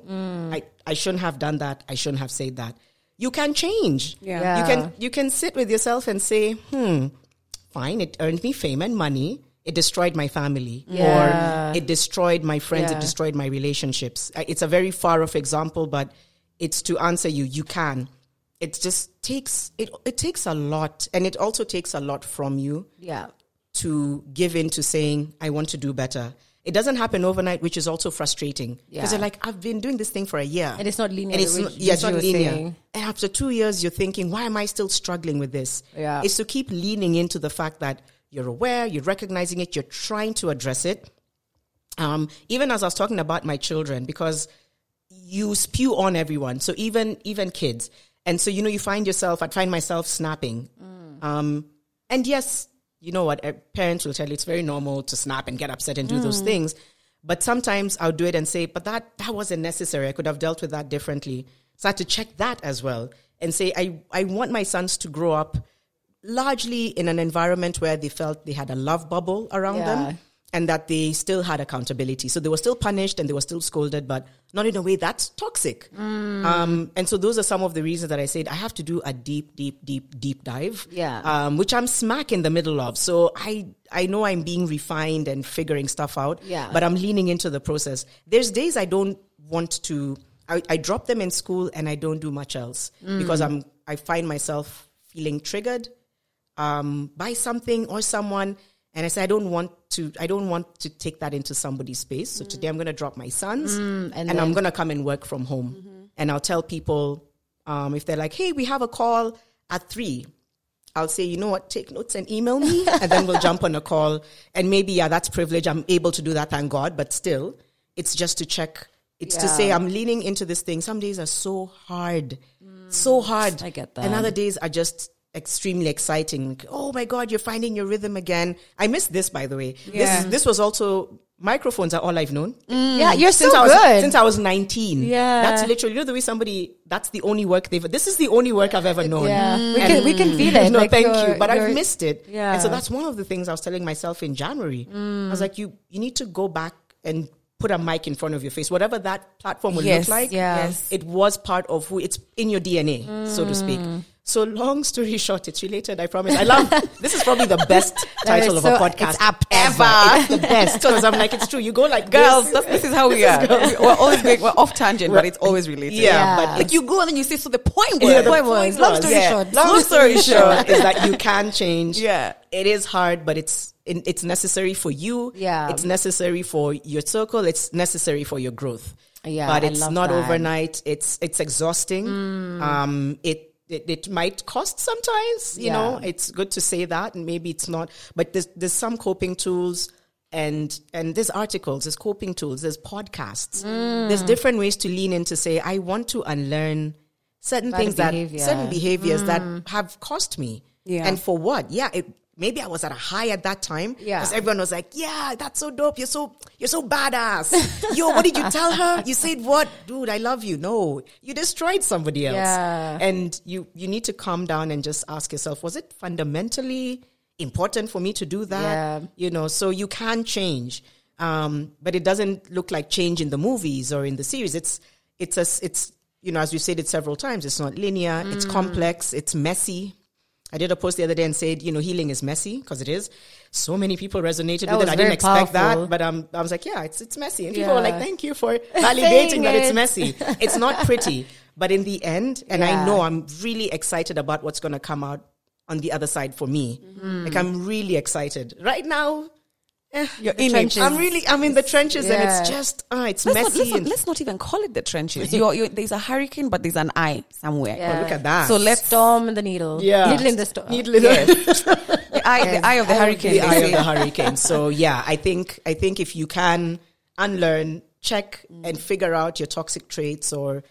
S3: I I shouldn't have done that. I shouldn't have said that. You can change.
S2: Yeah.
S3: You can you can sit with yourself and say, hmm, fine, it earned me fame and money. It destroyed my family,
S1: Yeah.
S3: or it destroyed my friends.
S1: Yeah.
S3: It destroyed my relationships. Uh, It's a very far off example, but it's to answer you. You can. It just takes it. It takes a lot, and it also takes a lot from you
S1: yeah.
S3: to give in to saying, I want to do better. It doesn't happen overnight, which is also frustrating. Because
S1: Yeah.
S3: you're like, I've been doing this thing for a year.
S1: And it's not linear,
S3: And it's not, yeah, it's not linear.
S1: saying.
S3: And after two years, you're thinking, why am I still struggling with this?
S1: Yeah.
S3: It's to keep leaning into the fact that you're aware, you're recognizing it, you're trying to address it. Um, even as I was talking about my children, because you spew on everyone. So even even kids, and so you know you find yourself. I'd find myself snapping. Um, and yes, you know what? uh, Parents will tell you it's very normal to snap and get upset and do those things. But sometimes I'll do it and say, "But that that wasn't necessary. I could have dealt with that differently." So I had to check that as well and say, "I I want my sons to grow up largely in an environment where they felt they had a love bubble around
S1: Yeah.
S3: them." And that they still had accountability. So they were still punished and they were still scolded, but not in a way that's toxic. Um, and so those are some of the reasons that I said I have to do a deep, deep, deep, deep dive.
S1: Yeah.
S3: Um, which I'm smack in the middle of. So I, I know I'm being refined and figuring stuff out.
S1: Yeah.
S3: But I'm leaning into the process. There's days I don't want to, I, I drop them in school and I don't do much else because I'm, I find myself feeling triggered um, by something or someone. And I said, I don't want to, I don't want to take that into somebody's space. So today I'm going to drop my sons mm, and,
S1: and
S3: I'm going to come and work from home. Mm-hmm. And I'll tell people, um, if they're like, hey, we have a call at three, I'll say, you know what, take notes and email me, and then we'll jump on a call. And maybe, yeah, that's privilege. I'm able to do that, thank God. But still, it's just to check. It's to say, I'm leaning into this thing. Some days are so hard, mm, so hard.
S1: I get that.
S3: And other days are just extremely exciting. Oh my God, you're finding your rhythm again. I missed this, by the way.
S2: Yeah.
S3: This, this was also, microphones are all I've known mm.
S1: Yeah, you're so
S3: since I was
S1: good.
S3: since I was 19.
S1: Yeah.
S3: That's literally you know the way somebody that's the only work they've this is the only work I've ever known.
S1: Yeah. We can- we can mm. feel it,
S3: No,
S1: like
S3: thank
S1: you're-
S3: But I've missed it.
S1: Yeah.
S3: And so that's one of the things I was telling myself in January. I was mm. like, you you need to go back and put a mic in front of your face. Whatever that platform will
S2: Yes,
S3: look like.
S1: yeah.
S2: Yes.
S3: It was part of who it's in your DNA, so to speak.
S1: Mm.
S3: So long story short, it's related, I promise. I love this is probably the best title
S1: is
S3: of a podcast
S1: it's apt.
S3: ever. It's the best. Because I'm like, it's true. You go like
S2: Girls,
S3: this.
S2: this is how we are. We- We're always going, we're off tangent, but it's always related.
S3: Yeah,
S1: Yeah.
S3: but
S2: Like you go and then you say, so the point was.
S3: Yeah, the
S1: point was, long story
S2: Yeah.
S1: short.
S2: Long story short.
S3: is that you can change.
S2: Yeah.
S3: It is hard, but it's in- it's necessary for you.
S1: Yeah.
S3: It's necessary for your circle. It's necessary for your growth.
S1: Yeah,
S3: But it's not
S1: that.
S3: overnight. It's it's exhausting. Um it it, it might cost sometimes, you
S1: Yeah.
S3: know. It's good to say that and maybe it's not. But there's there's some coping tools and and there's articles, there's coping tools, there's podcasts.
S1: Mm.
S3: There's different ways to lean in to say, I want to unlearn certain things that certain behaviors that have cost me.
S2: Yeah.
S3: And for what? Yeah, it, maybe I was at a high at that time.
S1: Yeah.
S3: Because everyone was like, yeah, that's so dope. You're so, you're so badass. Yo, what did you tell her? You said what? Dude, I love you. No, you destroyed somebody else.
S1: Yeah.
S3: And you, you need to calm down and just ask yourself, was it fundamentally important for me to do that?
S1: Yeah.
S3: You know, so you can change. Um, but it doesn't look like change in the movies or in the series. It's, it's a, it's, you know, as we said it several times, it's not linear. It's complex. It's messy. I did a post the other day and said, you know, healing is messy because it is. So many people resonated
S1: That
S3: with it. I didn't expect
S1: powerful.
S3: that, but um, I was like, yeah, it's it's messy, and people were like, thank you for validating that it's messy. It's not pretty, but in the end, and I know I'm really excited about what's going to come out on the other side for me.
S1: Mm-hmm.
S3: Like I'm really excited right now. Eh,
S2: You're
S1: The
S2: in
S1: trenches.
S2: it.
S3: I'm really, I'm in the trenches, and it's just, uh, it's
S2: Let's not,
S3: messy.
S2: let's, not, let's not even call it the trenches. You're, you're, there's a hurricane, but there's an eye somewhere.
S1: Yeah.
S3: oh, look at that.
S2: So let's
S1: Storm in the needle.
S3: Yeah.
S1: Needle in the storm.
S3: Needle in the-
S2: the eye, the eye of the hurricane.
S3: the eye of the hurricane. So yeah, I think I think if you can unlearn, check and figure out your toxic traits or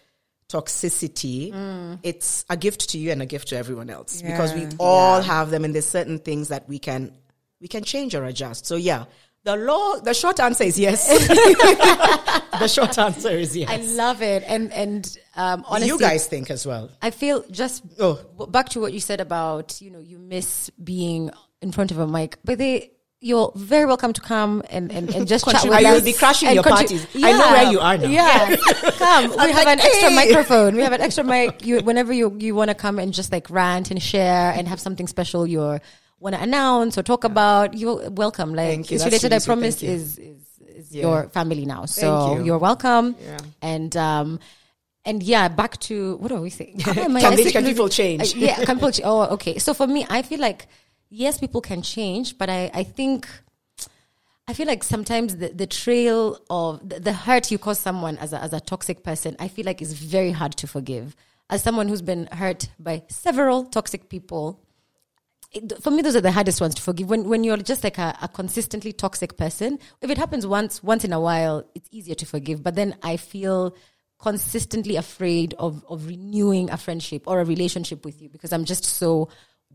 S3: toxicity, it's a gift to you and a gift to everyone else because we
S2: Yeah.
S3: all have them, and there's certain things that we can we can change or adjust. So yeah. The law, the short answer is yes. the short answer is yes.
S1: I love it. And, and, um, honestly,
S3: you guys think as well.
S1: I feel just
S3: Oh.
S1: back to what you said about you know you miss being in front of a mic, but they you're very welcome to come and and, and just chat with
S3: I
S1: us.
S3: will be crashing your parties. I know where you are now.
S1: Yeah, come. We have
S3: like,
S1: an extra
S3: hey.
S1: microphone. We have an extra mic. You whenever you you want to come and just like rant and share and have something special you're want to announce or talk about, you're welcome. Like
S3: Thank you.
S1: it's related.
S3: really
S1: I promise
S3: you.
S1: is is is
S3: Yeah.
S1: your family now. So
S3: you.
S1: you're welcome.
S3: Yeah.
S1: And um and yeah, back to what are we saying?
S3: Can they- can people change?
S1: uh, yeah, can people change? Oh, okay. So for me, I feel like yes, people can change, but I I think I feel like sometimes the, the trail of the, the hurt you cause someone as a, as a toxic person, I feel like is very hard to forgive. As someone who's been hurt by several toxic people, for me, those are the hardest ones to forgive. When when you're just like a, a consistently toxic person, if it happens once once in a while, it's easier to forgive. But then I feel consistently afraid of of renewing a friendship or a relationship with you because I'm just so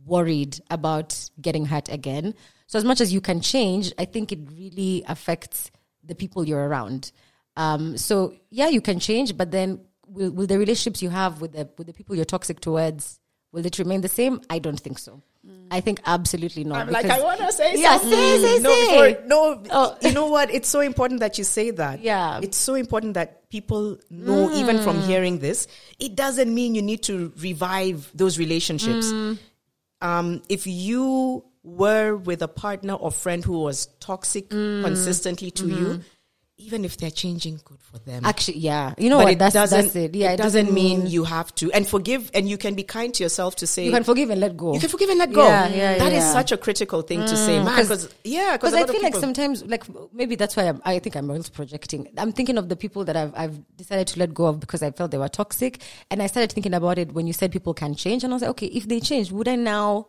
S1: worried about getting hurt again. So as much as you can change, I think it really affects the people you're around. Um, so yeah, you can change, but then will, will the relationships you have with the with the people you're toxic towards will it remain the same? I don't think so. I think absolutely not.
S3: I'm like, I want to say
S1: Yeah,
S3: something.
S1: say, say, mm.
S3: no,
S1: say.
S3: Before, no,
S1: Oh.
S3: you know what? It's so important that you say that.
S1: Yeah.
S3: It's so important that people know, even from mm. hearing this, it doesn't mean you need to revive those relationships. Mm. Um, if you were with a partner or friend who was toxic consistently to you, mm-hmm. Even if they're changing, good for them.
S1: actually, yeah, you know
S3: but
S1: what?
S3: it
S1: That's
S3: doesn't.
S1: that's it. Yeah,
S3: it, doesn't mean you have to and forgive, and you can be kind to yourself to say
S1: you can forgive and let go.
S3: you can forgive and let go.
S1: Yeah, yeah,
S3: That is
S1: yeah.
S3: such a critical thing to say, mm. man.
S1: 'cause-
S3: Because yeah,
S1: because I feel like sometimes, like maybe that's why I'm, I think I'm also projecting. I'm thinking of the people that I've I've decided to let go of because I felt they were toxic, and I started thinking about it when you said people can change, and I was like, okay, if they change, would I now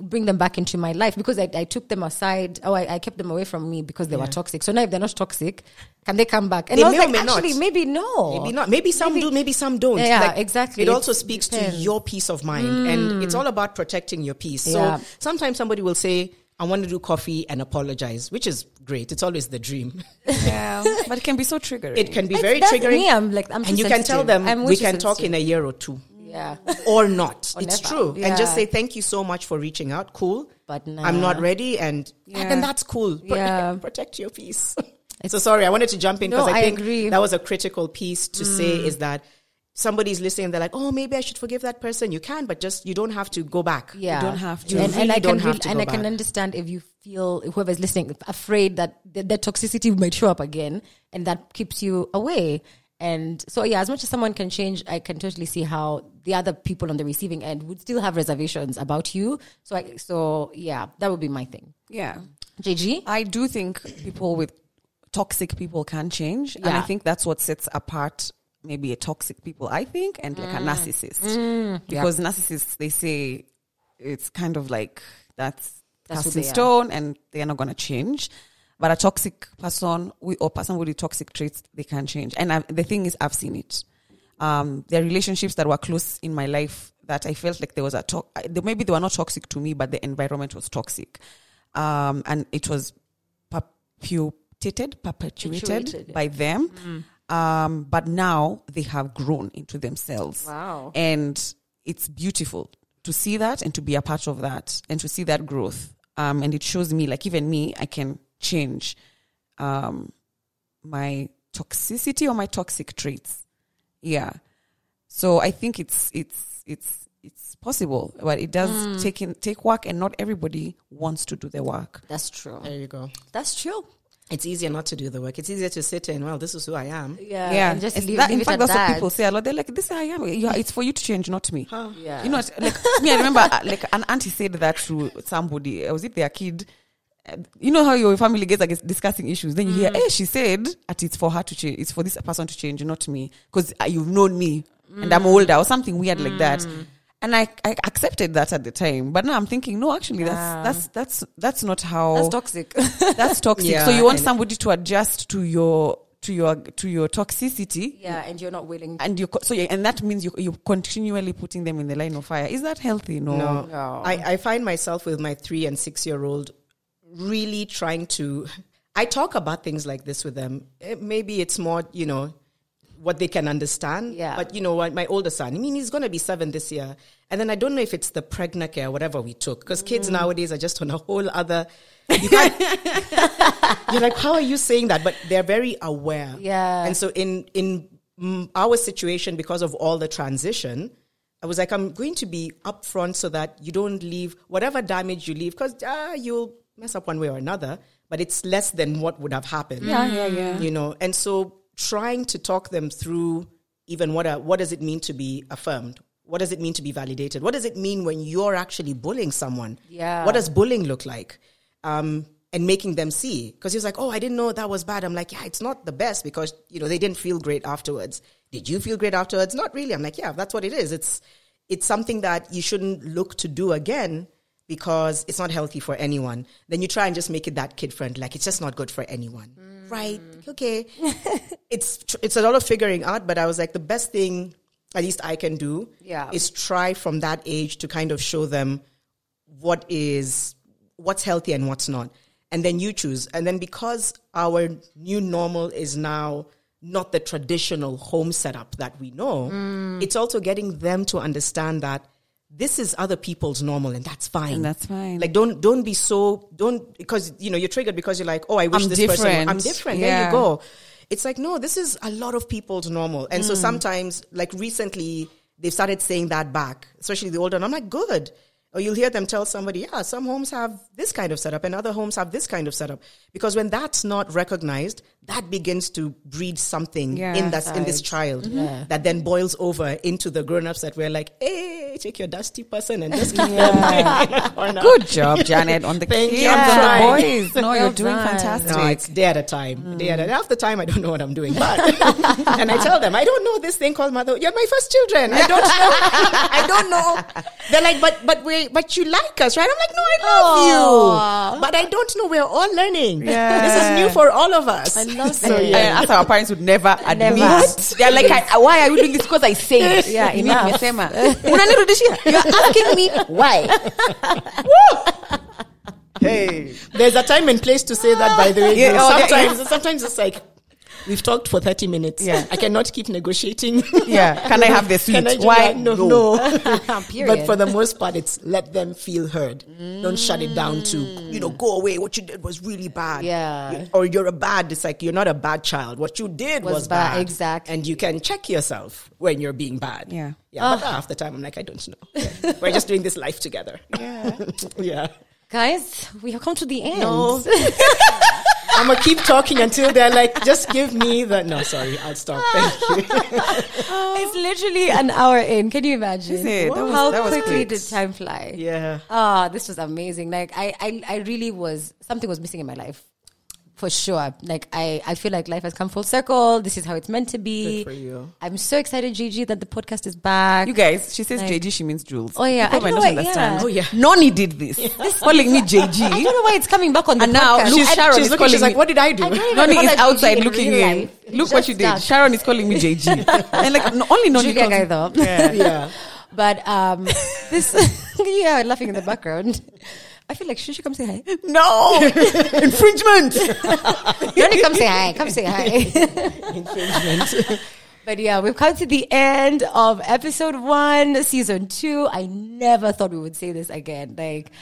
S1: bring them back into my life because I, I took them aside or I, I kept them away from me because they were toxic. So now if they're not toxic, can they come back? And
S3: They
S1: I was
S3: may or
S1: like,
S3: may not.
S1: actually, maybe no.
S3: maybe not. Maybe some do. Maybe some don't.
S1: Yeah, exactly.
S3: It also speaks
S1: depends. Mm.
S3: to your peace of mind, and it's all about protecting your peace.
S1: Yeah.
S3: So sometimes somebody will say, "I want to do coffee and apologize," which is great. It's always the dream.
S2: Yeah, but it can be so triggering.
S3: It can be
S1: It's-
S3: very
S1: that's
S3: triggering.
S1: me, I'm like- I'm
S3: and
S1: too
S3: you can tell them
S1: I'm
S3: we
S1: too
S3: can talk in a year or two.
S1: Yeah.
S3: or not.
S1: Or
S3: it's
S1: never.
S3: true. And just say thank you so much for reaching out. Cool.
S1: But
S3: I'm not ready and
S2: Yeah.
S3: and that's cool. Pro-
S1: Yeah.
S3: Protect your peace. so sorry, I wanted to jump in because
S1: No,
S3: I
S1: I
S3: think
S1: agree. Mm.
S3: that was a critical piece to say is that somebody's listening, they're like, Oh, maybe I should forgive that person. You can, but just you don't have to go back.
S1: Yeah, you
S2: don't have to.
S1: And, and I can
S3: have
S1: re- and I can
S3: back.
S1: understand if you feel whoever's listening afraid that the, the toxicity might show up again, and that keeps you away. And so, yeah, as much as someone can change, I can totally see how the other people on the receiving end would still have reservations about you. So, I, so yeah, that would be my thing.
S2: yeah.
S1: JG,
S2: I do think people with toxic people can change. And I think that's what sets apart maybe a toxic people, I think, and like a
S1: Mm.
S2: narcissist. Because narcissists, they say it's kind of like that's,
S1: That's
S2: cast in stone and they're not going to change. But a toxic person we, or person with toxic traits, they can change. And i the thing is, I've seen it. Um, there are relationships that were close in my life that I felt like there was a to- maybe they were not toxic to me, but the environment was toxic, um, and it was perpetuated, perpetuated by them. Um, but now they have grown into themselves.
S1: Wow.
S2: And it's beautiful to see that and to be a part of that and to see that growth. Um, and it shows me, like even me, I can change um, my toxicity or my toxic traits. Yeah. So I think it's it's it's it's possible, but it does take in, take work, and not everybody wants to do the work.
S1: That's true.
S3: There you go.
S1: That's true.
S3: It's easier not to do the work. It's easier to sit in. Well, this is who I am.
S1: Yeah.
S2: yeah,
S1: And just
S2: It's
S1: leave,
S2: that-
S1: leave
S2: in
S1: it
S2: fact,
S1: at
S2: that's
S1: that.
S2: what people say a lot. They're like, "This is how I am. Yeah, it's for you to change, not me."
S1: Yeah.
S2: You know, like me. I remember, uh, like an auntie said that to somebody. uh, Was it their kid? Uh, You know how your family gets like discussing issues. Then you hear, "Hey, she said that it's for her to change. It's for this person to change, not me, because uh, you've known me and I'm mm. older or something weird like that." Mm. And I, I accepted that at the time, but now I'm thinking, no, actually,
S1: Yeah.
S2: that's that's that's that's not how
S1: That's toxic.
S2: that's toxic.
S3: Yeah,
S2: so you want somebody to adjust to your to your to your toxicity,
S1: yeah, and you're not willing.
S2: and you so yeah, and that means you you're continually putting them in the line of fire. Is that healthy? No.
S3: No,
S1: No.
S3: I, I find myself with my three and six year old really trying to. I talk about things like this with them. Eh, Maybe it's more, you know, what they can understand.
S1: Yeah.
S3: But you know what? My older son, I mean, he's going to be seven this year. And then I don't know if it's the Pregnacare, whatever we took, because
S1: Mm.
S3: kids nowadays are just on a whole other. You you're like, how are you saying that? But they're very aware.
S1: Yeah.
S3: And so in in our situation, because of all the transition, I was like, I'm going to be upfront so that you don't leave whatever damage you leave, because ah, you'll mess up one way or another. But it's less than what would have happened.
S2: Yeah, yeah, yeah.
S3: You know, and so trying to talk them through even what a, what does it mean to be affirmed? What does it mean to be validated? What does it mean when you're actually bullying someone?
S1: Yeah.
S3: What does bullying look like? Um, and making them see because he was like, "Oh, I didn't know that was bad." I'm like, "Yeah, it's not the best because you know they didn't feel great afterwards." Did you feel great afterwards? Not really. I'm like, "Yeah, that's what it is. It's it's something that you shouldn't look to do again because it's not healthy for anyone." Then you try and just make it that kid friendly, like it's just not good for anyone, mm. right? Okay, it's tr- it's a lot of figuring out, but I was like, the best thing at least I can do
S1: Yeah.
S3: is try from that age to kind of show them what is what's healthy and what's not and then you choose and then because our new normal is now not the traditional home setup that we know mm. it's also getting them to understand that this is other people's normal and that's fine.
S2: And that's fine.
S3: like don't don't be so don't because you know you're triggered because you're like oh i wish
S2: I'm
S3: this person i'm different. There you go. It's like no this is a lot of people's normal. And so
S2: Mm.
S3: sometimes like recently they've started saying that back especially the older and i'm like good. Or you'll hear them tell somebody yeah some homes have this kind of setup and other homes have this kind of setup. Because when that's not recognized that begins to breed something
S2: Yeah.
S3: in that in this child mm-hmm. that then boils over into the grown-ups that we're like hey take your dusty person and just keep them or not.
S2: Good job, Janet, on the
S3: Thank
S2: kids
S3: you.
S2: and the boys. No,
S1: Well
S2: you're doing
S1: done.
S2: fantastic.
S3: No, it's day at a time. Mm. Day at a half the time I don't know what I'm doing. But and I tell them, I don't know this thing called mother. You're my first children. I don't know. I don't know. They're like, but but we but you like us, right? I'm like, no, I love you. But I don't know. We're all learning.
S2: Yeah.
S3: This is new for all of us.
S1: I love
S3: so
S1: it.
S3: yeah.
S2: And as our parents would never admit.
S1: Never.
S2: They're like, I, why are you doing this? Because I said.
S1: Yeah,
S2: Mimi
S1: enough.
S2: nimesema. Unanirudishia? You're asking me why?
S3: Hey, there's a time and place to say that. By the way,
S2: Yeah,
S3: You
S2: oh,
S3: sometimes sometimes it's like. We've talked for 30 minutes.
S2: Yeah.
S3: I cannot keep negotiating.
S2: Yeah. Can I have the
S3: Can I
S2: sweet?
S3: do
S2: Why?
S3: that? No, no.
S1: Period.
S3: but for the most part, it's let them feel heard. Don't shut it down to, you know, go away. What you did was really bad.
S1: Yeah.
S3: You- or you're a bad, it's like you're not a bad child. What you did
S1: Was
S3: was,
S1: bad,
S3: bad.
S1: exactly.
S3: And you can check yourself when you're being bad.
S2: Yeah.
S3: Yeah. But ah. half the time, I'm like, I don't know. Yeah. We're just doing this life together.
S2: Yeah.
S3: yeah.
S1: Guys, we have come to the end.
S3: No. I'm gonna keep talking until they're like, just give me the. No, sorry, I'll stop. Thank you.
S1: It's literally an hour in. Can you imagine?
S2: Is it? That was-
S1: How
S2: that was
S1: quickly
S2: quick.
S1: did time fly?
S3: Yeah.
S1: Ah, this was amazing. Like I, I, I really was something was missing in my life. For sure. Like I, I feel like life has come full circle. This is how it's meant to be.
S3: Good for you.
S1: I'm so excited, Gigi, that the podcast is back.
S2: You guys, she says
S1: Like-
S2: JG, she means Jules.
S1: Oh, yeah.
S2: People
S1: I don't know
S2: not
S1: what-
S2: understand.
S1: yeah.
S3: Oh, yeah.
S2: Noni did this. calling me JG.
S1: I don't know why it's coming back on the
S2: And now
S1: podcast.
S2: look,
S3: She's,
S2: Sharon
S3: she's
S2: is
S3: looking,
S2: calling
S3: she's like,
S2: me-
S3: what did I do?
S1: I
S2: Noni is outside
S1: in
S2: looking in.
S1: life. It's
S2: Look what
S1: just
S2: you did.
S1: stuck.
S2: Sharon is calling me JG. and like, no, only Noni
S1: Julia
S2: calls
S1: guy
S2: me-
S1: though.
S2: Yeah.
S3: yeah.
S1: But um, this, yeah, laughing in the background. I feel like she should come say hi?
S2: No! Infringement!
S1: Noni, come say hi. Come say hi.
S3: Infringement.
S1: But yeah, we've come to the end of episode one, season two. I never thought we would say this again. Like,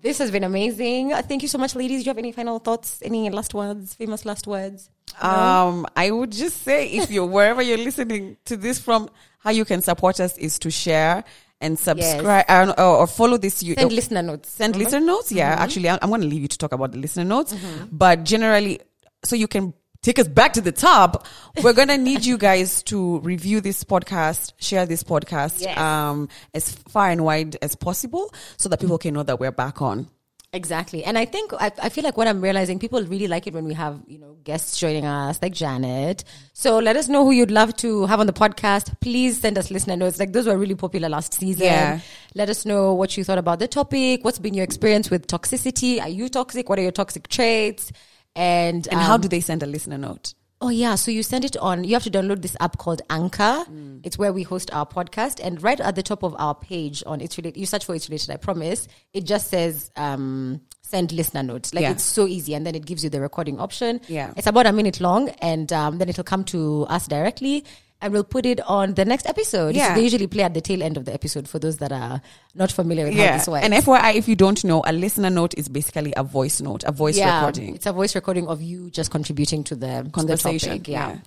S1: this has been amazing. Thank you so much, ladies. Do you have any final thoughts? Any last words? Famous last words?
S2: Um, I would just say if you're wherever you're listening to this from, how you can support us is to share and subscribe uh, or, or follow this. You,
S1: Send listener notes.
S2: send listener notes. Yeah, actually, I'm, I'm going to leave you to talk about the listener notes. But generally, so you can take us back to the top, we're going to need you guys to review this podcast, share this podcast
S1: Yes.
S2: um, as far and wide as possible so that people can know that we're back on.
S1: Exactly. And I think, I, I feel like what I'm realizing, people really like it when we have, you know, guests joining us, like Janet. So let us know who you'd love to have on the podcast. Please send us listener notes. Like those were really popular last season.
S2: Yeah.
S1: Let us know what you thought about the topic. What's been your experience with toxicity? Are you toxic? What are your toxic traits? And,
S2: And how
S1: um,
S2: do they send a listener note?
S1: Oh yeah, so you send it on. You have to download this app called Anchor. It's where we host our podcast, and right at the top of our page on it's related. You search for it's related. I promise. It just says um, send listener notes. Like
S2: Yeah.
S1: it's so easy, and then it gives you the recording option.
S2: Yeah.
S1: it's about a minute long, and um, then it'll come to us directly, and we'll put it on the next episode.
S2: Yeah.
S1: So they usually play at the tail end of the episode for those that are not familiar with how
S2: Yeah.
S1: this works.
S2: And FYI, if you don't know, a listener note is basically a voice note, a voice recording.
S1: It's a voice recording of you just contributing to the
S2: Conversation,
S1: To the topic. Yeah.
S2: yeah.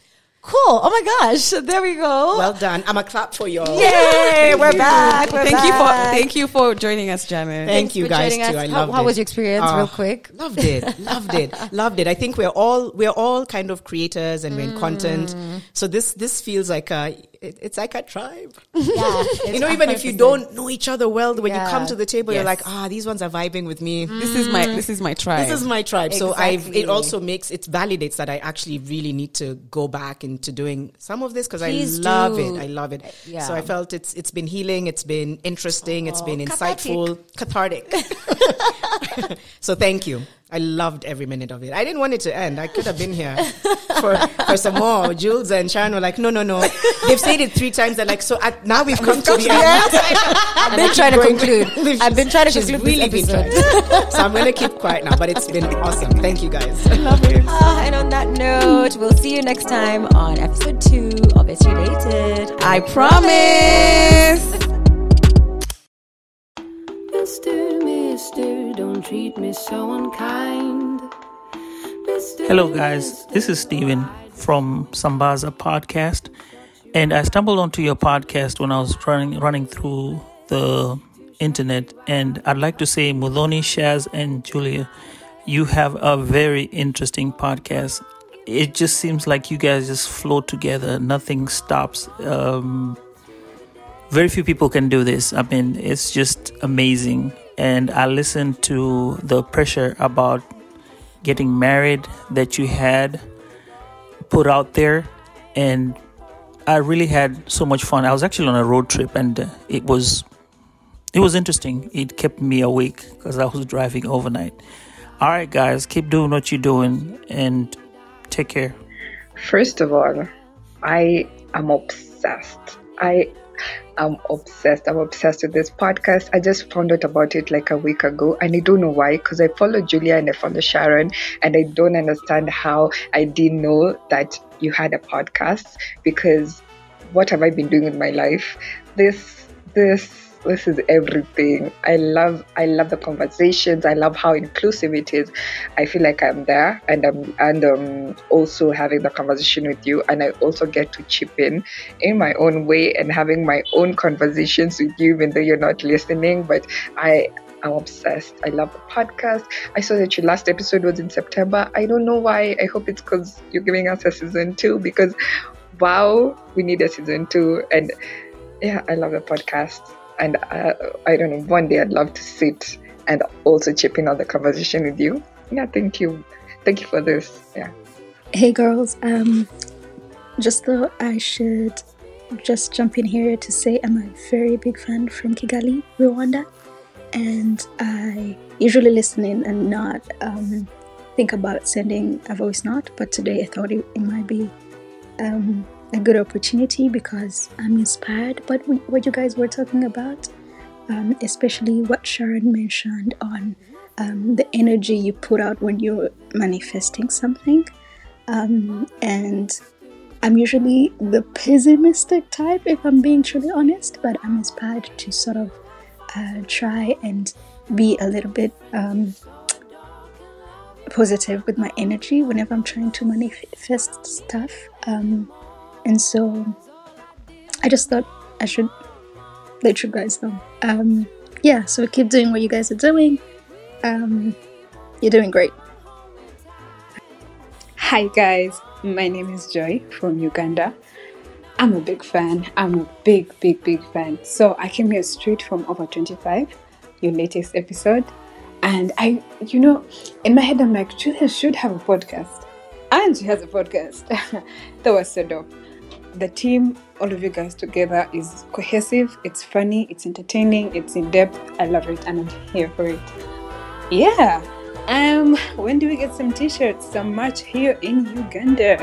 S1: Cool. Oh my gosh. There we go.
S3: Well done. I'm a clap for you.
S1: Yay, we're back. We're
S2: Thank you for thank you for joining us, Janet.
S3: Thank you
S1: for
S3: guys
S1: joining
S3: too.
S1: us.
S3: I
S1: How-
S3: loved
S1: how
S3: it.
S1: was your experience,
S3: Ah,
S1: real quick?
S3: Loved it. Loved it. loved it. I think we're all we're all kind of creators and we're in content.
S1: Mm.
S3: So this this feels like a it, it's like a tribe.
S1: Yeah.
S3: you know, even if you don't know each other well, when you come to the table, you're like, ah, these ones are vibing with me.
S2: This is my this is my tribe.
S3: This is my tribe. So I've it also makes it validates that I actually really need to go back into doing some of this because I love
S1: do.
S3: it. I love it.
S1: Yeah.
S3: So I felt it's it's been healing, it's been interesting, It's been
S1: cathartic.
S3: insightful, cathartic. so thank you. I loved every minute of it. I didn't want it to end. I could have been here for, for some more. Jules and Sharon were like, no, no, no. They've said it three times. They're like, so at, now we've come to the end.
S1: I've been trying to conclude. I've been trying to
S3: She's
S1: conclude
S3: really been trying. so I'm going to keep quiet now, but it's been awesome. Thank you guys.
S2: I love it.
S1: Ah, and on that note, we'll see you next time on episode two of It's Related.
S2: I promise.
S4: Mister, mister, don't treat me so unkind. Mister,
S5: Hello, guys. This is Steven from Sambaza Podcast, and I stumbled onto your podcast when I was running running through the internet. And I'd like to say, Mudoni, Shaz, and Julia, you have a very interesting podcast. It just seems like you guys just flow together. Nothing stops. Um, very few people can do this. I mean, it's just amazing. And I listened to the pressure about getting married that you had put out there and i really had so much fun i was actually on a road trip and it was it was interesting it kept me awake because i was driving overnight all right guys keep doing what you're doing and take care
S6: First of all, I am obsessed. I am obsessed. I'm obsessed with this podcast. I just found out about it like a week ago, and I don't know why because I follow Julia and I follow Sharon, and I don't understand how I didn't know that you had a podcast because what have I been doing with my life? This, this, this is everything. I love, I love the conversations. I love how inclusive it is. I feel like I'm there, and I'm, and um, also having the conversation with you, and I also get to chip in in my own way and having my own conversations with you, even though you're not listening. But I. I'm obsessed. I love the podcast. I saw that your last episode was in September. I don't know why. I hope it's because you're giving us a season two because wow, we need a season two. And yeah, I love the podcast. And uh, I don't know, one day I'd love to sit and also chip in on the conversation with you. Yeah, thank you. Thank you for this. Yeah.
S7: Hey girls, um, just thought I should just jump in here to say I'm a very big fan from Kigali, Rwanda, and I usually listen in and not um, think about sending a voice note, but today I thought it, it might be um, a good opportunity because I'm inspired by what you guys were talking about, um, especially what Sharon mentioned on um, the energy you put out when you're manifesting something. Um, and I'm usually the pessimistic type, if I'm being truly honest, but I'm inspired to sort of uh, try and be a little bit um, positive with my energy whenever I'm trying to manifest stuff. Um, and so I just thought I should let you guys know. Um, yeah, so keep doing what you guys are doing. Um, you're doing great.
S8: Hi guys, my name is Joy from Uganda. I'm a big fan. I'm a big, big, big fan. So I came here straight from Over 25, your latest episode. And I, you know, in my head, I'm like, Julia should have a podcast. And she has a podcast. that was so dope. The team, all of you guys together, is cohesive, it's funny, it's entertaining, it's in depth. I love it and I'm here for it. Yeah. Um, when do we get some t-shirts, some merch here in Uganda?